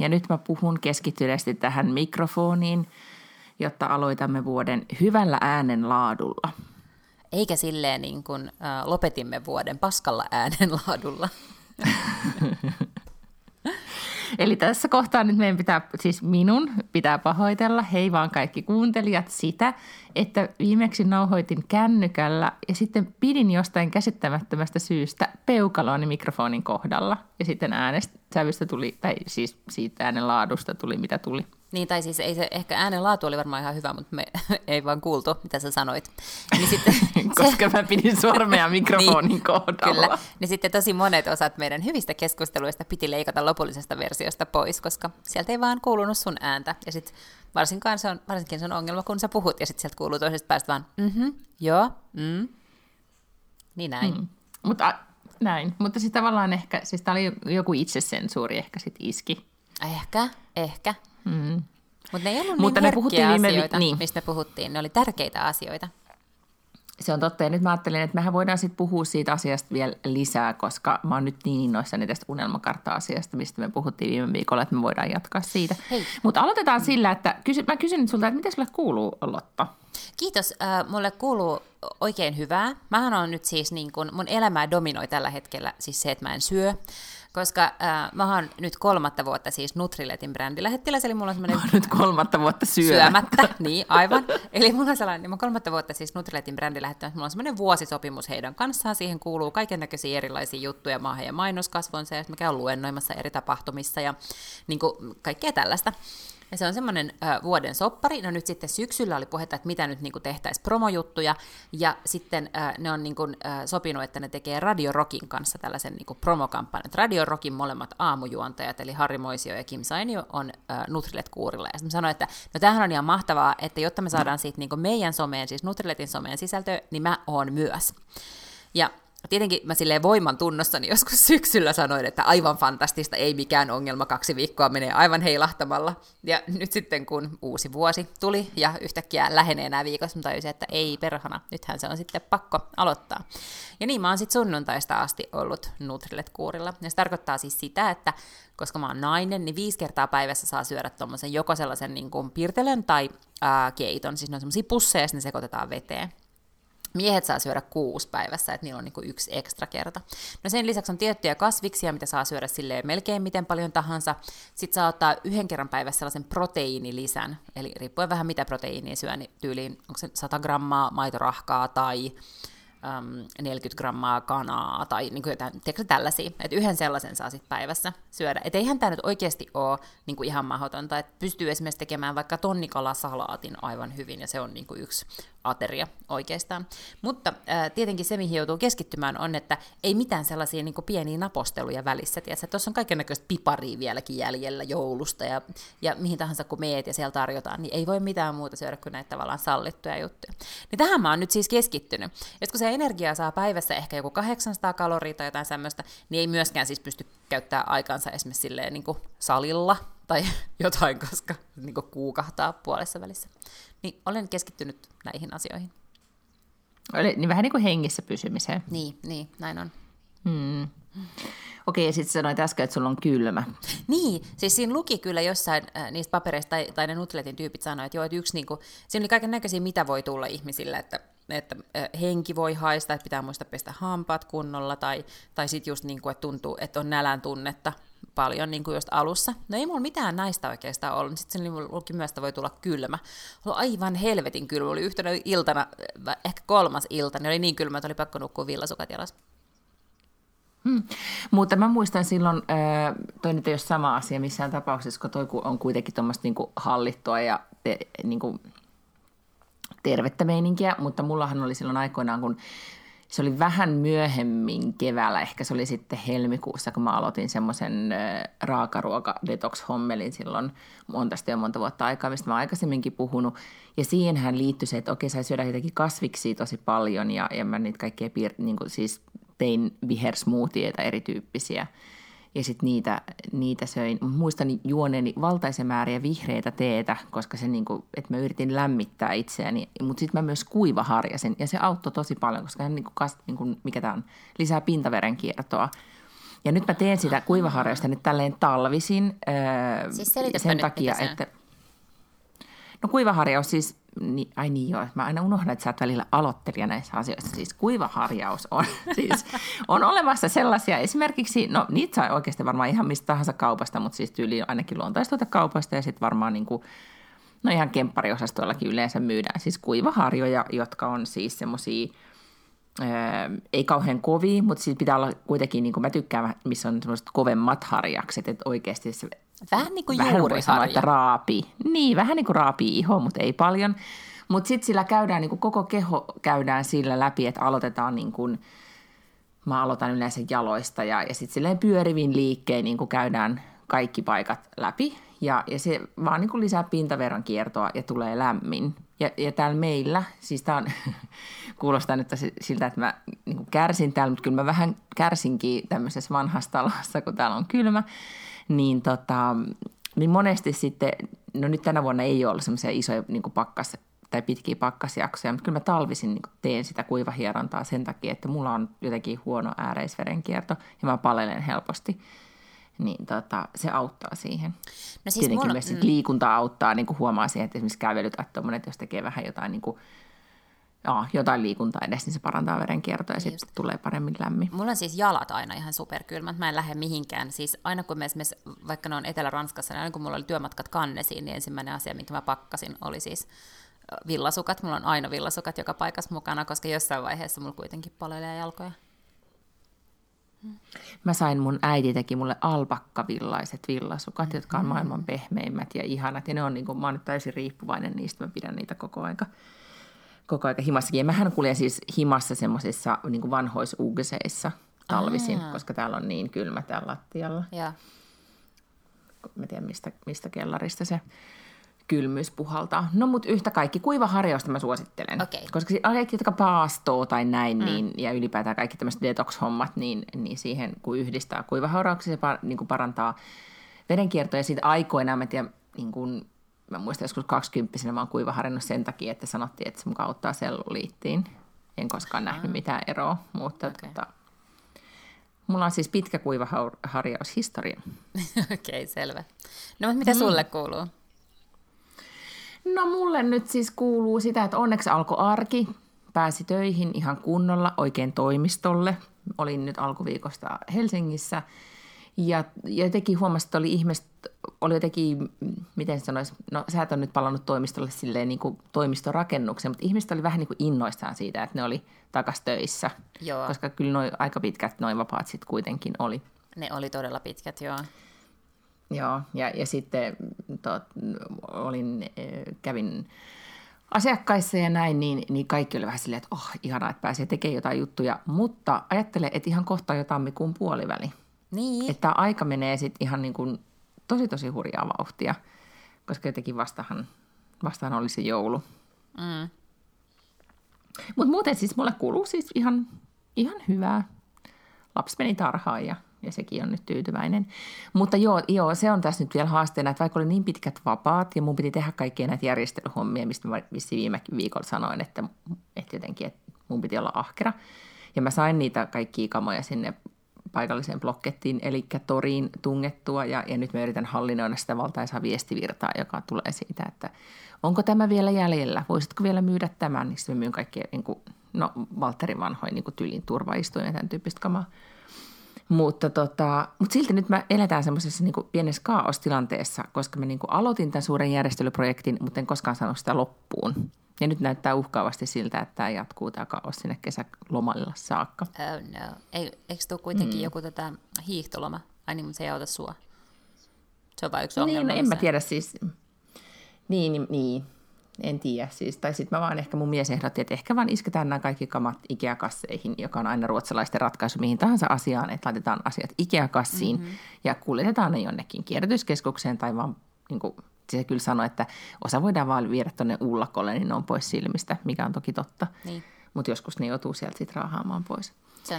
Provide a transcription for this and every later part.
ja nyt mä puhun keskittyneesti tähän mikrofoniin, jotta aloitamme vuoden hyvällä äänenlaadulla. Eikä silleen niin kuin äh, lopetimme vuoden paskalla äänenlaadulla. Eli tässä kohtaa nyt meidän pitää, siis minun pitää pahoitella, hei vaan kaikki kuuntelijat, sitä, että viimeksi nauhoitin kännykällä ja sitten pidin jostain käsittämättömästä syystä peukaloani mikrofonin kohdalla. Ja sitten äänestävystä tuli, tai siis siitä äänen laadusta tuli mitä tuli. Niin, tai siis ei se, ehkä äänen laatu oli varmaan ihan hyvä, mutta me ei vaan kuultu, mitä sä sanoit. Niin sitten, Koska mä pidin sormea mikrofonin niin, kohdalla. Kyllä. Niin sitten tosi monet osat meidän hyvistä keskusteluista piti leikata lopullisesta versiosta pois, koska sieltä ei vaan kuulunut sun ääntä. Ja sitten varsinkaan se on, varsinkin se on ongelma, kun sä puhut ja sitten sieltä kuuluu toisesta päästä vaan, mhm, joo, mm. Niin näin. Mm. Mutta näin, mutta siis tavallaan ehkä, siis tämä oli joku itsesensuuri ehkä sitten iski. Ehkä, ehkä. Mm. Mutta ne ei ollut Mutta niin me puhuttiin viime... asioita, niin. mistä puhuttiin. Ne oli tärkeitä asioita. Se on totta, ja nyt mä ajattelin, että mehän voidaan sitten puhua siitä asiasta vielä lisää, koska mä oon nyt niin innoissani tästä unelmakartta-asiasta, mistä me puhuttiin viime viikolla, että me voidaan jatkaa siitä. Mutta aloitetaan sillä, että kysy, mä kysyn sulta, että miten sulle kuuluu, Lotta? Kiitos. Äh, mulle kuuluu oikein hyvää. Mähän on nyt siis niin kun, mun elämää dominoi tällä hetkellä siis se, että mä en syö koska äh, mä oon nyt kolmatta vuotta siis Nutriletin brändilähettiläs, eli mulla on semmoinen... nyt kolmatta vuotta syömättä. syömättä. niin, aivan. Eli mulla on sellainen, niin mä kolmatta vuotta siis Nutriletin brändilähettiläs, mulla on semmoinen vuosisopimus heidän kanssaan, siihen kuuluu kaiken näköisiä erilaisia juttuja maahan ja mainoskasvonsa, ja mä käyn luennoimassa eri tapahtumissa ja niin kuin, kaikkea tällaista. Ja se on semmoinen vuoden soppari. No nyt sitten syksyllä oli puhetta, että mitä nyt niin tehtäisiin promojuttuja. Ja sitten äh, ne on niin kuin, äh, sopinut, että ne tekee Radio Rockin kanssa tällaisen niin promokampanjan. Radio Rockin molemmat aamujuontajat, eli Harri Moisio ja Kim Sainio, on äh, Nutrilet-kuurilla. Ja sitten sanoin, että no tämähän on ihan mahtavaa, että jotta me saadaan siitä niin meidän someen, siis Nutriletin someen sisältöä, niin mä oon myös. Ja Tietenkin mä silleen voiman tunnossani joskus syksyllä sanoin, että aivan fantastista, ei mikään ongelma, kaksi viikkoa menee aivan heilahtamalla. Ja nyt sitten kun uusi vuosi tuli ja yhtäkkiä lähenee nämä viikot, mä tajusin, että ei perhana, nythän se on sitten pakko aloittaa. Ja niin mä oon sitten sunnuntaista asti ollut Nutrilet-kuurilla. Ja se tarkoittaa siis sitä, että koska mä oon nainen, niin viisi kertaa päivässä saa syödä tuommoisen joko sellaisen niin kuin pirtelön tai ää, keiton, siis ne on semmoisia pusseja, ja ne sekoitetaan veteen. Miehet saa syödä kuusi päivässä, että niillä on niin yksi ekstra kerta. No sen lisäksi on tiettyjä kasviksia, mitä saa syödä sille melkein miten paljon tahansa. Sitten saa ottaa yhden kerran päivässä sellaisen proteiinilisän, eli riippuen vähän mitä proteiinia syö, niin tyyliin onko se 100 grammaa maitorahkaa tai 40 grammaa kanaa tai niin kuin jotain, tiedätkö, tällaisia. Että yhden sellaisen saa sitten päivässä syödä. Että eihän tämä nyt oikeasti ole niin ihan mahdotonta, että pystyy esimerkiksi tekemään vaikka tonnikalasaalaatin aivan hyvin, ja se on niin yksi ateria oikeastaan. Mutta ää, tietenkin se, mihin joutuu keskittymään, on, että ei mitään sellaisia niin pieniä naposteluja välissä. Tuossa on kaikenlaista piparia vieläkin jäljellä joulusta ja, ja mihin tahansa kun meet ja siellä tarjotaan, niin ei voi mitään muuta syödä kuin näitä tavallaan sallittuja juttuja. Niin tähän mä oon nyt siis keskittynyt. Ja kun se energia saa päivässä ehkä joku 800 kaloria tai jotain semmoista, niin ei myöskään siis pysty käyttää aikansa esimerkiksi silleen niin salilla tai jotain, koska niin kuukahtaa puolessa välissä. Niin olen keskittynyt näihin asioihin. Eli, niin vähän niin kuin hengissä pysymiseen. Niin, niin näin on. Hmm. Okei, ja sitten sanoit äsken, että sulla on kylmä. Niin, siis siinä luki kyllä jossain äh, niistä papereista, tai, tai ne Nutletin tyypit sanoivat, että joo, että yksi, niin kuin, siinä oli kaiken näköisiä, mitä voi tulla ihmisille, että, että äh, henki voi haista, että pitää muistaa pestä hampaat kunnolla, tai, tai sitten just niin kuin, että tuntuu, että on nälän tunnetta, paljon niin kuin just alussa. No ei mulla mitään näistä oikeastaan ollut. Sitten sen luki myös, että voi tulla kylmä. Oli aivan helvetin kylmä. Oli yhtenä iltana, ehkä kolmas ilta, niin oli niin kylmä, että oli pakko nukkua villasukat jalas. Hmm. Mutta mä muistan silloin, äh, toi nyt ei ole sama asia missään tapauksessa, kun toi on kuitenkin tuommoista niin hallittua ja te, niin kuin tervettä meininkiä, mutta mullahan oli silloin aikoinaan, kun se oli vähän myöhemmin keväällä, ehkä se oli sitten helmikuussa, kun mä aloitin semmoisen raakaruoka detox-hommelin silloin monta jo monta vuotta aikaa, mistä mä aikaisemminkin puhunut. Ja siihenhän liittyi se, että okei, sai syödä jotenkin kasviksi tosi paljon ja, ja mä niitä kaikkea piir- niin kuin siis tein vihersmoothieita erityyppisiä – ja sitten niitä, niitä söin. Muistan juoneeni valtaisen määriä vihreitä teetä, koska se niinku, että mä yritin lämmittää itseäni, mutta sitten mä myös kuivaharjasin ja se auttoi tosi paljon, koska hän niinku kast, niinku, mikä tämä on, lisää pintaverenkiertoa. Ja nyt mä teen sitä kuivaharjausta nyt tälleen talvisin öö, siis sen takia, että... No kuivaharjaus siis niin, ai niin joo, mä aina unohdan, että sä oot välillä aloittelija näissä asioissa. Siis kuivaharjaus on, siis on olemassa sellaisia, esimerkiksi, no niitä saa oikeasti varmaan ihan mistä tahansa kaupasta, mutta siis tyyli ainakin luontaistuota kaupasta ja sitten varmaan niin kuin, no ihan kemppariosastoillakin yleensä myydään siis kuivaharjoja, jotka on siis semmoisia, ei kauhean kovia, mutta siis pitää olla kuitenkin, niin kuin mä tykkään, missä on semmoiset kovemmat harjakset, että oikeasti se Vähän niin kuin vähän sanoa, että raapii. Niin, vähän niin kuin raapii iho, mutta ei paljon. Mutta sitten sillä käydään, niin kuin koko keho käydään sillä läpi, että aloitetaan niin kuin, mä aloitan yleensä jaloista ja, ja sitten silleen pyörivin liikkeen niin kuin käydään kaikki paikat läpi. Ja, ja se vaan niin kuin lisää pintaverran kiertoa ja tulee lämmin. Ja, ja täällä meillä, siis tämä kuulostaa nyt siltä, että mä niin kärsin täällä, mutta kyllä mä vähän kärsinkin tämmöisessä vanhassa talossa, kun täällä on kylmä niin, tota, niin monesti sitten, no nyt tänä vuonna ei ole semmoisia isoja niin pakkas, tai pitkiä pakkasjaksoja, mutta kyllä mä talvisin niin teen sitä kuivahierontaa sen takia, että mulla on jotenkin huono ääreisverenkierto ja mä palelen helposti. Niin tota, se auttaa siihen. No siis Tietenkin mulla, myös mm. liikunta auttaa, niin kuin huomaa siihen, että esimerkiksi kävely tai että jos tekee vähän jotain niin kuin joo, jotain liikuntaa edes, niin se parantaa verenkiertoa ja sitten tulee paremmin lämmin. Mulla on siis jalat aina ihan superkylmät, mä en lähde mihinkään. Siis aina kun me esimerkiksi, vaikka ne on Etelä-Ranskassa, niin aina kun mulla oli työmatkat kannesiin, niin ensimmäinen asia, minkä mä pakkasin, oli siis villasukat. Mulla on aina villasukat joka paikassa mukana, koska jossain vaiheessa mulla kuitenkin palelee jalkoja. Mä sain, mun äiti teki mulle alpakkavillaiset villasukat, mm-hmm. jotka on maailman pehmeimmät ja ihanat. Ja ne on niin kuin, mä oon nyt täysin riippuvainen niistä, mä pidän niitä koko aika koko aika himassakin. Ja mähän kuljen siis himassa semmoisissa niin vanhoisuugeseissa talvisin, Aa. koska täällä on niin kylmä täällä lattialla. Ja. Mä tiedän, mistä, mistä kellarista se kylmyys puhaltaa. No mutta yhtä kaikki, kuivaharjausta mä suosittelen. Okay. Koska kaikki, jotka paastoo tai näin, mm. niin, ja ylipäätään kaikki tämmöiset detox-hommat, niin, niin siihen kun yhdistää kuivaharjauksia, se niin kuin parantaa verenkiertoa. Ja siitä aikoinaan, mä tiedän, niin kuin mä muistan joskus 20 mä oon kuivaharjannut sen takia, että sanottiin, että se mukaan auttaa selluliittiin. En koskaan nähnyt mitään eroa, mutta okay. tota, mulla on siis pitkä kuivaharjaushistoria. Okei, okay, selvä. No mutta mitä mm. sulle kuuluu? No mulle nyt siis kuuluu sitä, että onneksi alkoi arki. Pääsi töihin ihan kunnolla oikein toimistolle. Olin nyt alkuviikosta Helsingissä – ja, ja jotenkin huomasin, että oli ihmiset, oli jotenkin, miten sanoisi, no sä et ole nyt palannut toimistolle silleen niin kuin toimistorakennukseen, mutta ihmiset oli vähän niin kuin innoissaan siitä, että ne oli takas töissä. Joo. Koska kyllä noin aika pitkät noin vapaat sitten kuitenkin oli. Ne oli todella pitkät, joo. Joo, ja, ja sitten tot, olin, eh, kävin asiakkaissa ja näin, niin, niin kaikki oli vähän silleen, että oh, ihanaa, että pääsee tekemään jotain juttuja. Mutta ajattele, että ihan kohta jo tammikuun puoliväli. Niin. Että aika menee sitten ihan niin kuin tosi tosi hurjaa vauhtia, koska jotenkin vastahan, vastahan oli se joulu. Mm. Mutta muuten siis mulle kuuluu siis ihan, ihan hyvää. Lapsi meni tarhaan ja, ja sekin on nyt tyytyväinen. Mutta joo, joo, se on tässä nyt vielä haasteena, että vaikka oli niin pitkät vapaat ja mun piti tehdä kaikkia näitä järjestelyhommia, mistä mä viime viikolla sanoin, että, että jotenkin että mun piti olla ahkera. Ja mä sain niitä kaikkia kamoja sinne paikalliseen blokkettiin, eli toriin tungettua, ja, ja nyt me yritän hallinnoida sitä valtaisaa viestivirtaa, joka tulee siitä, että onko tämä vielä jäljellä, voisitko vielä myydä tämän, niin sitten myyn kaikkia, niin kuin, no Valterin vanhoin niin tyylin turvaistuin ja tämän tyyppistä kamaa. Mutta, tota, mutta silti nyt me eletään semmoisessa niin pienessä kaaostilanteessa, koska mä niin aloitin tämän suuren järjestelyprojektin, mutta en koskaan saanut sitä loppuun. Ja nyt näyttää uhkaavasti siltä, että tämä jatkuu tämä kaos sinne kesälomalle saakka. Oh no. Ei, eikö tuo kuitenkin mm. joku tätä hiihtoloma? Ai niin, mutta se ei auta sua. Se on vain yksi ongelma. Niin, no, en mä tiedä siis. Niin, niin, niin. en tiedä siis. Tai sitten mä vaan ehkä mun mies ehdotti, että ehkä vaan isketään nämä kaikki kamat Ikea-kasseihin, joka on aina ruotsalaisten ratkaisu mihin tahansa asiaan, että laitetaan asiat Ikea-kassiin mm-hmm. ja kuljetetaan ne jonnekin kierrätyskeskukseen tai vaan niin kuin, se kyllä sanoi, että osa voidaan vaan viedä tuonne ullakolle, niin ne on pois silmistä, mikä on toki totta. Niin. Mutta joskus ne joutuu sieltä sitten raahaamaan pois.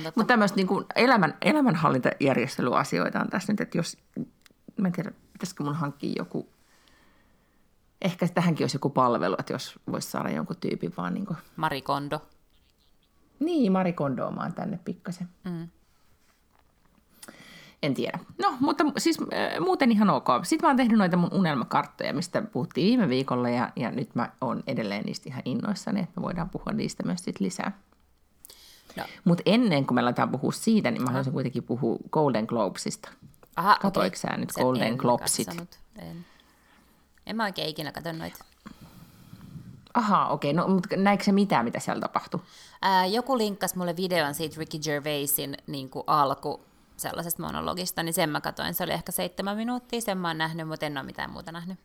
Mutta tämmöistä niin kuin elämän, elämänhallintajärjestelyasioita on tässä nyt, että jos, mä en tiedä, pitäisikö mun hankkia joku ehkä tähänkin olisi joku palvelu, että jos voisi saada jonkun tyypin vaan niin kuin... Marikondo. Niin, Marikondoomaan tänne pikkasen. Mm. En tiedä. No, mutta siis äh, muuten ihan ok. Sitten mä oon tehnyt noita mun unelmakarttoja, mistä puhuttiin viime viikolla ja, ja nyt mä oon edelleen niistä ihan innoissani, että me voidaan puhua niistä myös sit lisää. No. Mutta ennen kuin me aletaan puhua siitä, niin mä haluaisin kuitenkin puhua Golden Globesista. Aha, Katoiko okay. sä nyt Golden Globesit? En. En mä oikein ikinä katso noita. Aha, okei. Okay. No, mutta näikö se mitään, mitä siellä tapahtui? Ää, joku linkkasi mulle videon siitä Ricky Gervaisin niin kuin alku sellaisesta monologista, niin sen mä katsoin. Se oli ehkä seitsemän minuuttia, sen mä oon nähnyt, mutta en ole mitään muuta nähnyt.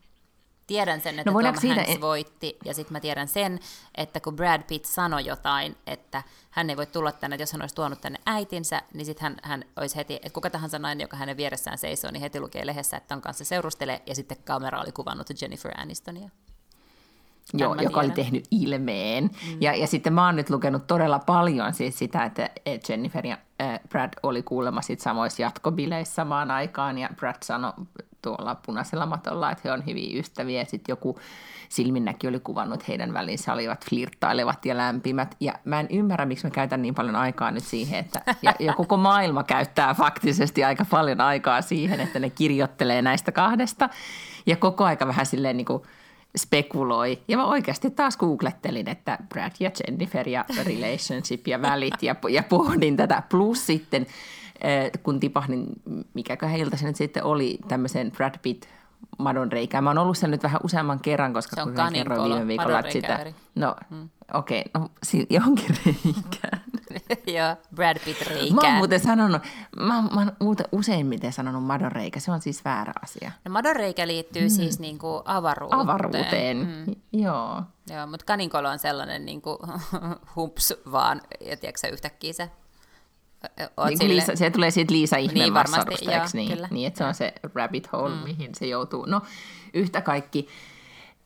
Tiedän sen, että no, Tom siinä... Hanks voitti, ja sitten mä tiedän sen, että kun Brad Pitt sanoi jotain, että hän ei voi tulla tänne, että jos hän olisi tuonut tänne äitinsä, niin sitten hän, hän olisi heti, että kuka tahansa nainen, joka hänen vieressään seisoo, niin heti lukee lehdessä, että on kanssa seurustelee, ja sitten kamera oli kuvannut Jennifer Anistonia. Joo, joka oli tehnyt ilmeen. Mm. Ja, ja sitten mä oon nyt lukenut todella paljon siis sitä, että Jennifer Brad oli kuulemma sit samoissa jatkobileissä samaan aikaan, ja Brad sanoi tuolla punaisella matolla, että he on hyviä ystäviä, ja sitten joku silminnäki oli kuvannut, heidän välinsä olivat flirttailevat ja lämpimät, ja mä en ymmärrä, miksi mä käytän niin paljon aikaa nyt siihen, että, ja, ja koko maailma käyttää faktisesti aika paljon aikaa siihen, että ne kirjoittelee näistä kahdesta, ja koko aika vähän silleen niin kuin, spekuloi. Ja mä oikeasti taas googlettelin, että Brad ja Jennifer ja relationship ja välit ja, ja pohdin tätä. Plus sitten, eh, kun tipahdin, mikäköhän ilta se nyt sitten oli, tämmöisen Brad Pitt madon reikään. Mä oon ollut sen nyt vähän useamman kerran, koska se on kun kerroin viime viikolla, että sitä... No, hmm. okei, okay, no si- johonkin reikään. Joo, Brad Pitt reikään. Mä oon muuten sanonut, mä, mä oon muuten useimmiten sanonut madon reikä, se on siis väärä asia. No madon reikä liittyy mm. siis niinku avaruuteen. Avaruuteen, mm. joo. Joo, mutta kaninkolo on sellainen niinku humps vaan, ja tiedätkö yhtäkkiä se niin sille... Liisa, se tulee siitä Liisa Ihmeen niin, varmasti, joo, niin? niin, että se on se rabbit hole, mm. mihin se joutuu. No, yhtä kaikki,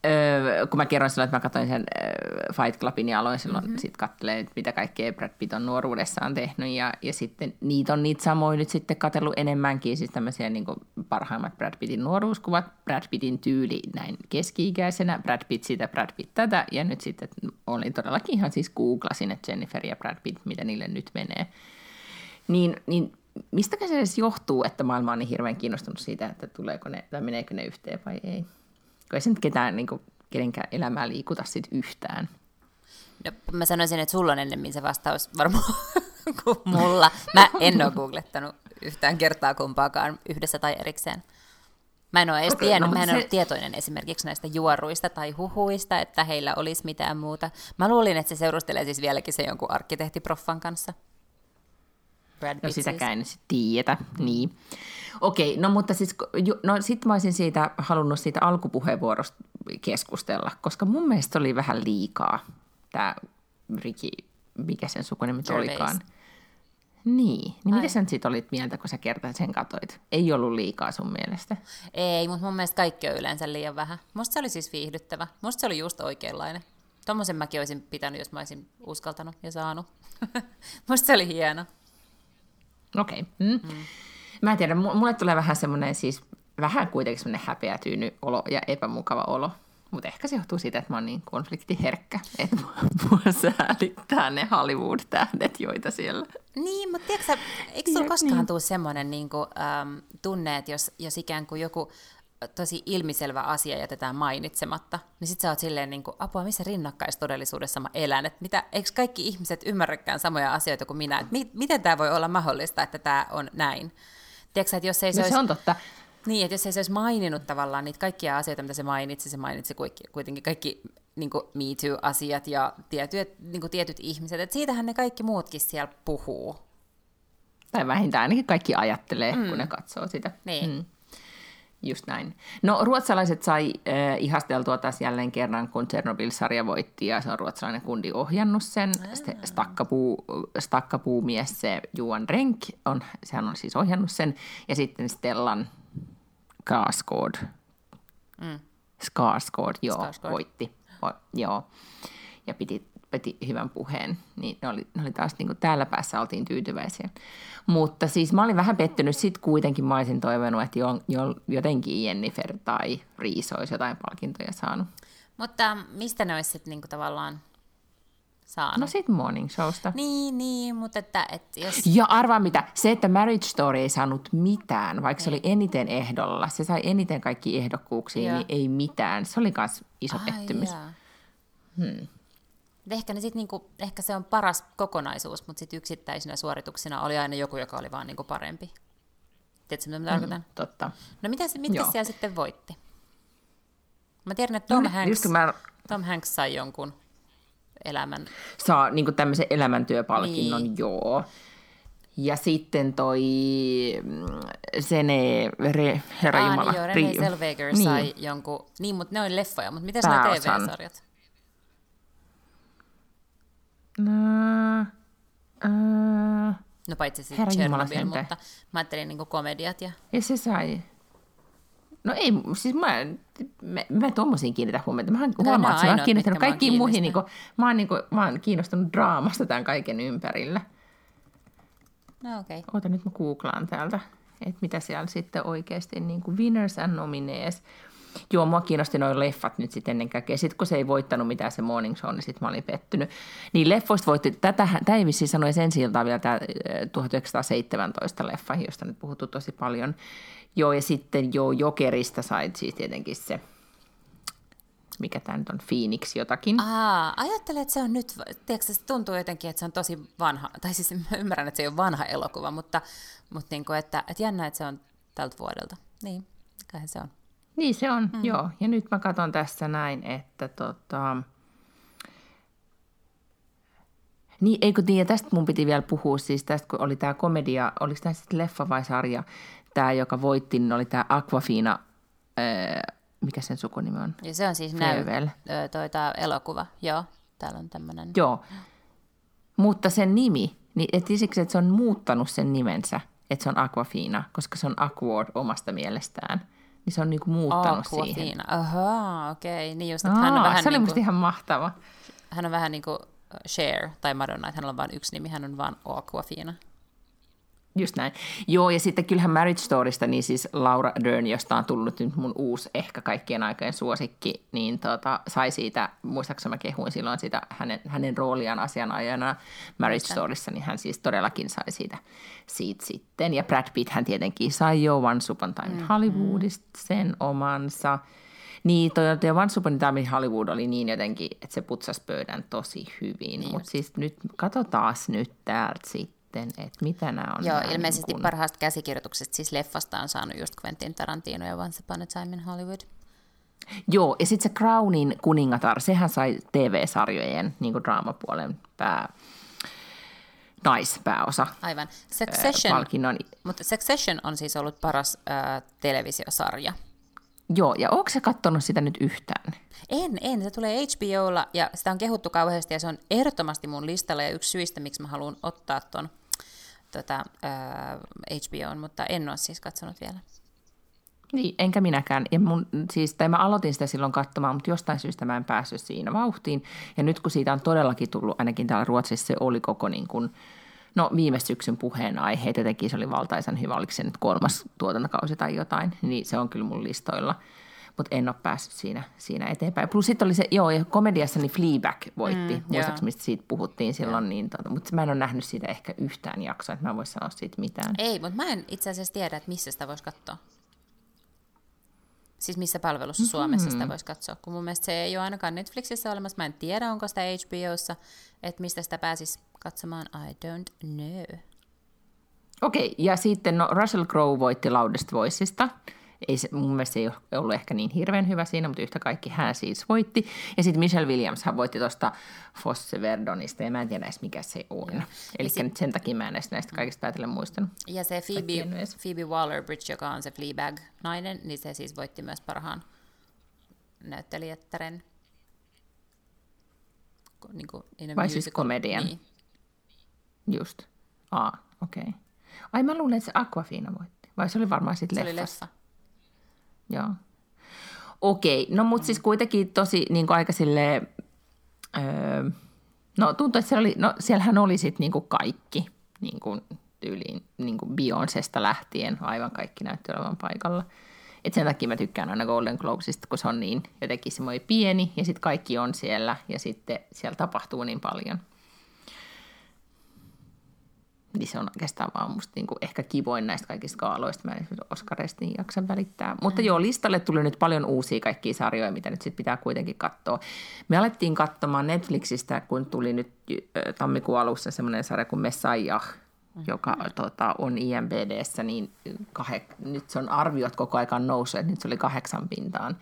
öö, kun mä kerroin silloin, että mä katsoin sen öö, Fight Clubin ja aloin silloin mm-hmm. sit katselee, mitä kaikkea Brad Pitt on nuoruudessaan tehnyt, ja, ja sitten niitä on niitä samoja nyt sitten katsellut enemmänkin, siis tämmöisiä niin parhaimmat Brad Pittin nuoruuskuvat, Brad Pittin tyyli näin keski-ikäisenä, Brad Pitt sitä, Brad Pitt tätä, ja nyt sitten olin todellakin ihan siis googlasin, että Jennifer ja Brad Pitt, mitä niille nyt menee. Niin, niin mistä se edes johtuu, että maailma on niin hirveän kiinnostunut siitä, että tuleeko ne, tai meneekö ne yhteen vai ei? Ei se nyt ketään, niin kuin, kenenkään elämää liikuta sit yhtään. No, mä sanoisin, että sulla on ennemmin se vastaus varmaan kuin mulla. Mä en ole googlettanut yhtään kertaa kumpaakaan yhdessä tai erikseen. Mä en ole edes okay, tiennyt, no, mä en se... ole tietoinen esimerkiksi näistä juoruista tai huhuista, että heillä olisi mitään muuta. Mä luulin, että se seurustelee siis vieläkin se jonkun arkkitehtiproffan kanssa. Brad Pitt no sitäkään siis. sitten tiedetä, niin. Okei, no mutta siis, no sit mä olisin siitä halunnut siitä alkupuheenvuorosta keskustella, koska mun mielestä oli vähän liikaa tämä Ricky, mikä sen sukunimi olikaan. Niin, niin mitä sä nyt sit olit mieltä, kun sä kertaan sen katoit? Ei ollut liikaa sun mielestä? Ei, mutta mun mielestä kaikki on yleensä liian vähän. Musta se oli siis viihdyttävä. Musta se oli just oikeanlainen. Tuommoisen mäkin olisin pitänyt, jos mä olisin uskaltanut ja saanut. Musta se oli hieno. Okei. Okay. Mm. Mm. Mä en tiedä, mulle tulee vähän semmoinen siis, vähän kuitenkin semmoinen häpeätyyny olo ja epämukava olo. Mutta ehkä se johtuu siitä, että mä oon niin konfliktiherkkä, että mua säälittää ne Hollywood-tähdet, joita siellä... Niin, mutta tiedätkö eikö sulla koskaan niin. tule semmoinen niin kuin, ähm, tunne, että jos, jos ikään kuin joku tosi ilmiselvä asia jätetään mainitsematta, niin sitten sä oot silleen, niin kuin, apua, missä rinnakkaistodellisuudessa mä elän, että mitä, eikö kaikki ihmiset ymmärräkään samoja asioita kuin minä, että mi, miten tämä voi olla mahdollista, että tämä on näin. Tiedätkö, että jos ei se, no, olisi, se on totta. Niin, että jos ei se olisi maininnut tavallaan niitä kaikkia asioita, mitä se mainitsi, se mainitsi kuitenkin kaikki niin Me Too-asiat ja tietyt, niin tietyt ihmiset, että siitähän ne kaikki muutkin siellä puhuu. Tai vähintään ainakin kaikki ajattelee, mm. kun ne katsoo sitä. Niin. Mm. Just näin. No ruotsalaiset sai äh, ihasteltua taas jälleen kerran, kun Chernobyl-sarja voitti ja se on ruotsalainen kundi ohjannut sen. Stakkapuu, stakkapuumies se Juan Renk, on, sehän on siis ohjannut sen. Ja sitten Stellan Skarsgård, mm. Skarsgård, joo, Skarsgård. voitti. O, joo. Ja piti, piti hyvän puheen. Niin ne oli, ne oli taas niin kuin täällä päässä oltiin tyytyväisiä. Mutta siis mä olin vähän pettynyt, sit kuitenkin mä olisin toivonut, että jo, jo, jotenkin Jennifer tai Riis olisi jotain palkintoja saanut. Mutta mistä ne olisi sitten niinku tavallaan saanut? No sit Morning Showsta. Niin, niin, mutta että, että jos... Ja arvaa mitä, se, että Marriage Story ei saanut mitään, vaikka ei. se oli eniten ehdolla, se sai eniten kaikki ehdokkuuksia, niin ei mitään. Se oli myös iso Ai, pettymys. Hmm. Ehkä, ne sit niinku, ehkä se on paras kokonaisuus, mutta sitten yksittäisinä suorituksina oli aina joku, joka oli vaan niinku parempi. Tiedätkö, mitä mä tarkoitan? Mm, totta. No mitä, mitkä siellä sitten voitti? Mä tiedän, että Tom, no, Hanks, mä... Tom Hanks sai jonkun elämän... Saa niin tämmöisen elämäntyöpalkinnon, niin. joo. Ja sitten toi mm, Sene, re, herra Aa, Jumala. Niin joo, Renee Zellweger niin. sai jonkun, niin, mutta ne on leffoja, mutta miten ne TV-sarjat? No, uh, no paitsi sitten Chernobyl, mutta mä ajattelin niin komediat. Ja... ja se sai. No ei, siis mä, mä, mä tuommoisiin kiinnitä huomiota. Mä huomaan, että mä oon kiinnittänyt kaikkiin muihin. Niin kuin, mä, oon, niin kuin, mä oon kiinnostunut draamasta tämän kaiken ympärillä. No okei. Okay. Oota, nyt mä googlaan täältä, että mitä siellä sitten oikeasti niin kuin winners and nominees. Joo, mua kiinnosti noin leffat nyt sitten ennen kaikkea. Sitten kun se ei voittanut mitään se Morning Show, niin sitten mä olin pettynyt. Niin leffoista voitti, tätä, tämä ei vissiin sanoi sen vielä tämä 1917 leffa, josta nyt puhuttu tosi paljon. Joo, ja sitten joo, Jokerista sait siis tietenkin se, mikä tämä nyt on, Phoenix jotakin. Aa, ajattelet, että se on nyt, tiedätkö, se tuntuu jotenkin, että se on tosi vanha, tai siis ymmärrän, että se ei ole vanha elokuva, mutta, mutta niin kuin, että, että jännä, että se on tältä vuodelta. Niin, kai se on. Niin se on, mm. joo. Ja nyt mä katson tässä näin, että tota... Niin, eikö niin, ja tästä mun piti vielä puhua, siis tästä kun oli tämä komedia, oliko tämä sitten leffa vai sarja, tämä, joka voitti, niin oli tämä Aquafina, öö, mikä sen sukunimi on? Ja se on siis näy, toi tämä elokuva, joo, täällä on tämmöinen. Joo, mutta sen nimi, niin et siksi, että se on muuttanut sen nimensä, että se on Aquafina, koska se on Aquard omasta mielestään niin se on niinku muuttanut oh, siihen. Siinä. Ahaa, okei. Okay. Niin just, että Aa, hän on vähän se oli niinku, musta ihan mahtava. Hän on vähän niin kuin Cher tai Madonna, että hänellä on vain yksi nimi, hän on vain Aquafina. Just näin. Joo, ja sitten kyllähän Marriage Storysta, niin siis Laura Dern, josta on tullut nyt mun uusi ehkä kaikkien aikojen suosikki, niin tota, sai siitä, muistaakseni mä kehuin silloin sitä hänen, hänen rooliaan asianajana Marriage Storyssa, niin hän siis todellakin sai siitä, siitä sitten. Ja Brad Pitt hän tietenkin sai jo Once Upon Time mm, Hollywoodista sen omansa. Niin, toi, toi Once Upon Time Hollywood oli niin jotenkin, että se putsasi pöydän tosi hyvin. Niin Mutta siis nyt, katsotaan nyt täältä sitten sitten, että mitä nämä on. Joo, nämä ilmeisesti niin kun... parhaasta käsikirjoituksesta, siis leffasta on saanut just Quentin Tarantino ja Once Upon a Time in Hollywood. Joo, ja sitten se Crownin kuningatar, sehän sai TV-sarjojen niin kuin draamapuolen pää, naispääosa. Aivan. Succession, palkinnon. mutta Succession on siis ollut paras äh, televisiosarja. Joo, ja onko se katsonut sitä nyt yhtään? En, en. Se tulee HBOlla ja sitä on kehuttu kauheasti ja se on ehdottomasti mun listalla ja yksi syistä, miksi mä haluan ottaa ton tota, äh, HBOn, mutta en ole siis katsonut vielä. Niin, enkä minäkään. Ja mun, siis, tai mä aloitin sitä silloin katsomaan, mutta jostain syystä mä en päässyt siinä vauhtiin. Ja nyt kun siitä on todellakin tullut, ainakin täällä Ruotsissa se oli koko niin kuin, no viime syksyn puheenaihe, jotenkin se oli valtaisan hyvä, oliko se nyt kolmas tuotantokausi tai jotain, niin se on kyllä mun listoilla mutta en ole päässyt siinä, siinä eteenpäin. Plus sitten oli se, joo, ja komediassa niin Fleabag voitti, mm, muistaakseni mistä siitä puhuttiin silloin, niin, tota, mutta mä en ole nähnyt siitä ehkä yhtään jaksoa, että mä en voi sanoa siitä mitään. Ei, mutta mä en itse asiassa tiedä, että missä sitä voisi katsoa. Siis missä palvelussa mm-hmm. Suomessa sitä voisi katsoa, kun mun mielestä se ei ole ainakaan Netflixissä olemassa. Mä en tiedä, onko sitä HBOssa, että mistä sitä pääsisi katsomaan. I don't know. Okei, okay, ja sitten no, Russell Crowe voitti Loudest Voiceista Ei se, mun mielestä ei ollut ehkä niin hirveän hyvä siinä, mutta yhtä kaikki hän siis voitti. Ja sitten Michelle Williams hän voitti tuosta Fosse Verdonista, ja mä en tiedä edes mikä se on. Eli sit... sen takia mä en edes näistä kaikista päätellen muistanut. Ja se Phoebe, Phoebe Waller-Bridge, joka on se Fleabag-nainen, niin se siis voitti myös parhaan näyttelijättären. Niin kuin, Vai siis komedian? Niin. Just. Aa, okei. Okay. Ai mä luulen, että se Aquafina voitti. Vai se oli varmaan sitten leffassa? Se oli leffa. Joo. Okei, no mutta siis kuitenkin tosi niin kuin aika silleen, öö, no tuntuu, että siellä oli, no siellähän oli sitten niin kuin kaikki, niin kuin tyyliin niin kuin Beyoncesta lähtien, aivan kaikki näytti olevan paikalla. Et sen takia mä tykkään aina Golden Globesista, kun se on niin jotenkin semmoinen pieni ja sitten kaikki on siellä ja sitten siellä tapahtuu niin paljon – niin se on oikeastaan vaan musta niin kuin ehkä kivoin näistä kaikista kaaloista. Mä en Oskareista niin jaksa välittää. Mutta mm. joo, listalle tuli nyt paljon uusia kaikkia sarjoja, mitä nyt sitten pitää kuitenkin katsoa. Me alettiin katsomaan Netflixistä, kun tuli nyt tammikuun alussa semmoinen sarja kuin Messiah, mm. joka tota, on IMBDssä, niin kahe, nyt se on arviot koko ajan nousseet, nyt se oli kahdeksan pintaan,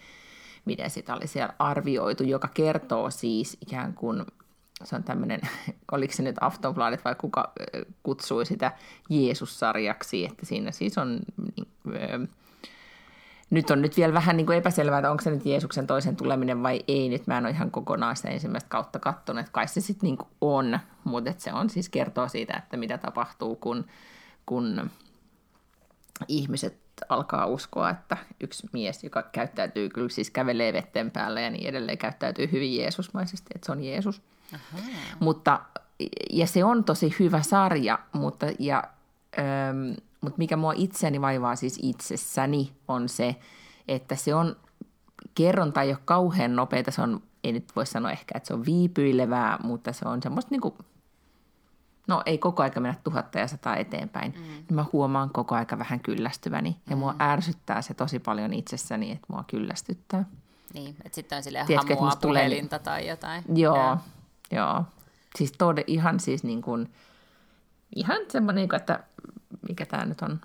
miten sitä oli siellä arvioitu, joka kertoo siis ikään kuin – se on tämmöinen, oliko se nyt Aftonbladet vai kuka kutsui sitä Jeesus-sarjaksi, että siinä siis on, öö, nyt on nyt vielä vähän niin kuin epäselvää, että onko se nyt Jeesuksen toisen tuleminen vai ei, nyt mä en ole ihan kokonaan sitä ensimmäistä kautta katsonut, että kai se sitten niin on, mutta se on siis kertoo siitä, että mitä tapahtuu, kun, kun ihmiset alkaa uskoa, että yksi mies, joka käyttäytyy kyllä siis kävelee vetten päällä ja niin edelleen käyttäytyy hyvin Jeesusmaisesti, että se on Jeesus. Aha. Mutta, ja se on tosi hyvä sarja, mutta, ja, ähm, mutta mikä mua itseäni vaivaa siis itsessäni on se, että se on, kerronta ei ole kauhean nopeita, se on, ei nyt voi sanoa ehkä, että se on viipyilevää, mutta se on semmoista niin kuin, no ei koko aika mennä tuhatta ja sataa eteenpäin, mm. niin mä huomaan koko aika vähän kyllästyväni. Ja mua mm. ärsyttää se tosi paljon itsessäni, että mua kyllästyttää. Niin, että sitten on silleen Tiedätkö, hamua puhelinta tulee... tai jotain. Joo, ja. Joo. Siis tode, ihan siis niin kuin, ihan semmoinen, niinku, että mikä tämä nyt on,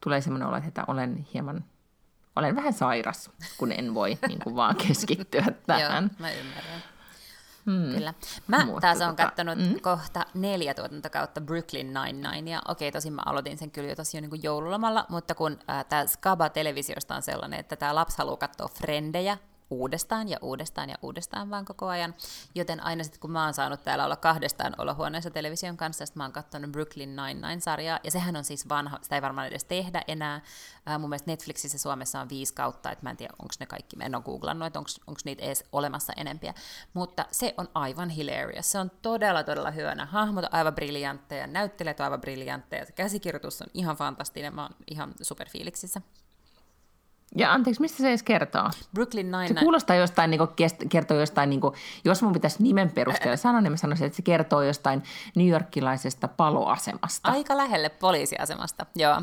tulee semmoinen olo, että olen hieman, olen vähän sairas, kun en voi niin kuin vaan keskittyä tähän. Joo, mä ymmärrän. Hmm. Kyllä. Mä Mutta taas olen tota, katsonut mm. kohta neljä tuotantokautta Brooklyn Nine-Nine, ja okei, tosin mä aloitin sen kyllä jo tosi jo niin joululomalla, mutta kun äh, tämä Skaba-televisiosta on sellainen, että tämä lapsi haluaa katsoa Frendejä, uudestaan ja uudestaan ja uudestaan vaan koko ajan. Joten aina sitten kun mä oon saanut täällä olla kahdestaan olohuoneessa television kanssa, sitten mä oon katsonut Brooklyn Nine-Nine-sarjaa, ja sehän on siis vanha, sitä ei varmaan edes tehdä enää. Ää, mun mielestä Netflixissä Suomessa on viisi kautta, että mä en tiedä, onko ne kaikki, mä en ole googlannut, että onko niitä edes olemassa enempiä. Mutta se on aivan hilarious. Se on todella, todella hyvä. Nämä hahmot on aivan briljantteja, näyttelijät on aivan briljantteja, se käsikirjoitus on ihan fantastinen, mä oon ihan superfiiliksissä. Ja anteeksi, mistä se edes kertoo? Brooklyn Nine. Se kuulostaa jostain, niin kuin, kertoo jostain, niin kuin, jos mun pitäisi nimen perusteella sanoa, niin mä sanoisin, että se kertoo jostain New Yorkilaisesta paloasemasta. Aika lähelle poliisiasemasta, joo.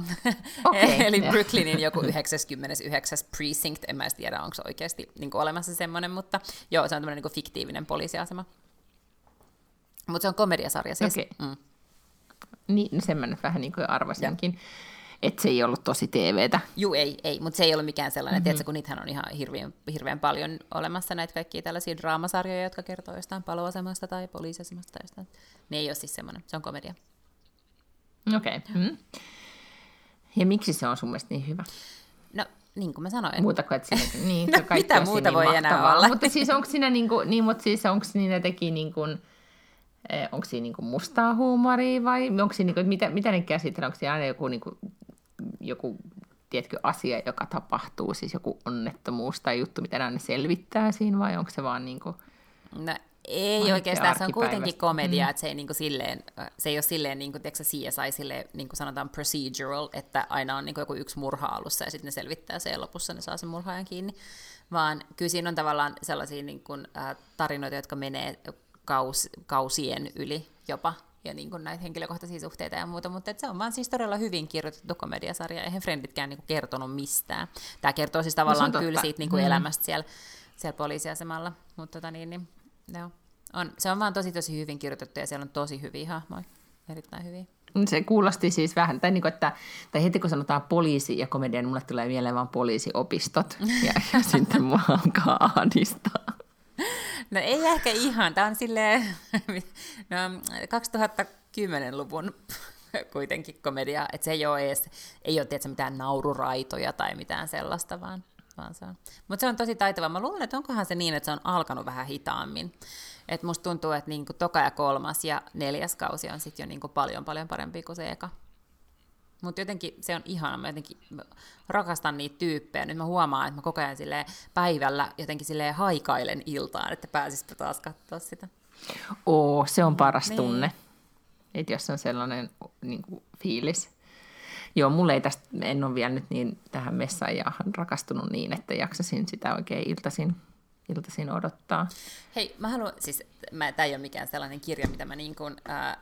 Okay, Eli yeah. Brooklynin joku 99. precinct, en mä tiedä, onko se oikeasti niin kuin olemassa semmoinen, mutta joo, se on tämmöinen niin fiktiivinen poliisiasema. Mutta se on komediasarja siis. Okay. Mm. Niin, sen mä nyt vähän niin kuin arvasinkin. Ja että se ei ollut tosi TVtä. Juu, ei, ei mutta se ei ollut mikään sellainen, mm-hmm. tiedätkö, kun niitähän on ihan hirveän, hirveän paljon olemassa näitä kaikkia tällaisia draamasarjoja, jotka kertoo jostain paloasemasta tai poliisiasemasta tai jostain. Ne ei ole siis semmoinen, se on komedia. Okei. Okay. Mm. Ja miksi se on sun mielestä niin hyvä? No, niin kuin mä sanoin. Muuta kuin, että siinä, niin, no, mitä muuta niin voi mahtavaa. enää olla? Mutta siis onko siinä, niin kuin, niin, mutta siis onko siinä teki niin kuin, eh, onko siinä niin kuin mustaa huumoria vai onko siinä, niin kuin, mitä, mitä ne käsitellään? Onko siinä aina joku niin kuin, joku tiedätkö, asia, joka tapahtuu, siis joku onnettomuus tai juttu, mitä ne selvittää siinä, vai onko se vaan niin kuin... No, ei oikeastaan, se on kuitenkin komedia, mm. että se ei, niin kuin silleen, se ei ole silleen, niin kuin, tiedätkö, CSI, silleen, niin kuin sanotaan procedural, että aina on niin kuin joku yksi murha alussa ja sitten ne selvittää se ja lopussa ne saa sen murhaajan kiinni, vaan kyllä siinä on tavallaan sellaisia niin kuin, äh, tarinoita, jotka menee kaus, kausien yli jopa, ja niin kuin näitä henkilökohtaisia suhteita ja muuta, mutta se on vaan siis todella hyvin kirjoitettu komediasarja, eihän Frienditkään niin kuin kertonut mistään. Tämä kertoo siis tavallaan no, kyllä siitä niin kuin mm. elämästä siellä, siellä poliisiasemalla, mutta tota niin, niin, joo. On, se on vaan tosi tosi hyvin kirjoitettu ja siellä on tosi hyviä hahmoja, erittäin hyviä. Se kuulosti siis vähän, tai, niin kuin, että, tai heti kun sanotaan poliisi ja komedia, niin mulle tulee mieleen vaan poliisiopistot. Ja, ja sitten mua alkaa ahdistaa. No ei ehkä ihan. Tämä on silleen no, 2010-luvun kuitenkin komedia, että se ei ole edes, ei ole tietysti, mitään naururaitoja tai mitään sellaista, vaan, vaan se on. Mutta se on tosi taitava. Mä luulen, että onkohan se niin, että se on alkanut vähän hitaammin. Et musta tuntuu, että niinku toka ja kolmas ja neljäs kausi on sitten jo niinku paljon paljon parempi kuin se eka. Mutta jotenkin se on ihana, mä jotenkin rakastan niitä tyyppejä. Nyt mä huomaan, että mä koko ajan päivällä jotenkin silleen haikailen iltaan, että pääsispä taas katsoa sitä. Oo, se on paras niin. tunne. Että jos on sellainen niin kuin, fiilis. Joo, mulle ei tästä, en ole vielä nyt niin tähän messaajaan rakastunut niin, että jaksasin sitä oikein iltaisin iltaisin odottaa. Hei, mä haluan, siis tämä ei ole mikään sellainen kirja, mitä mä niin kuin, ää,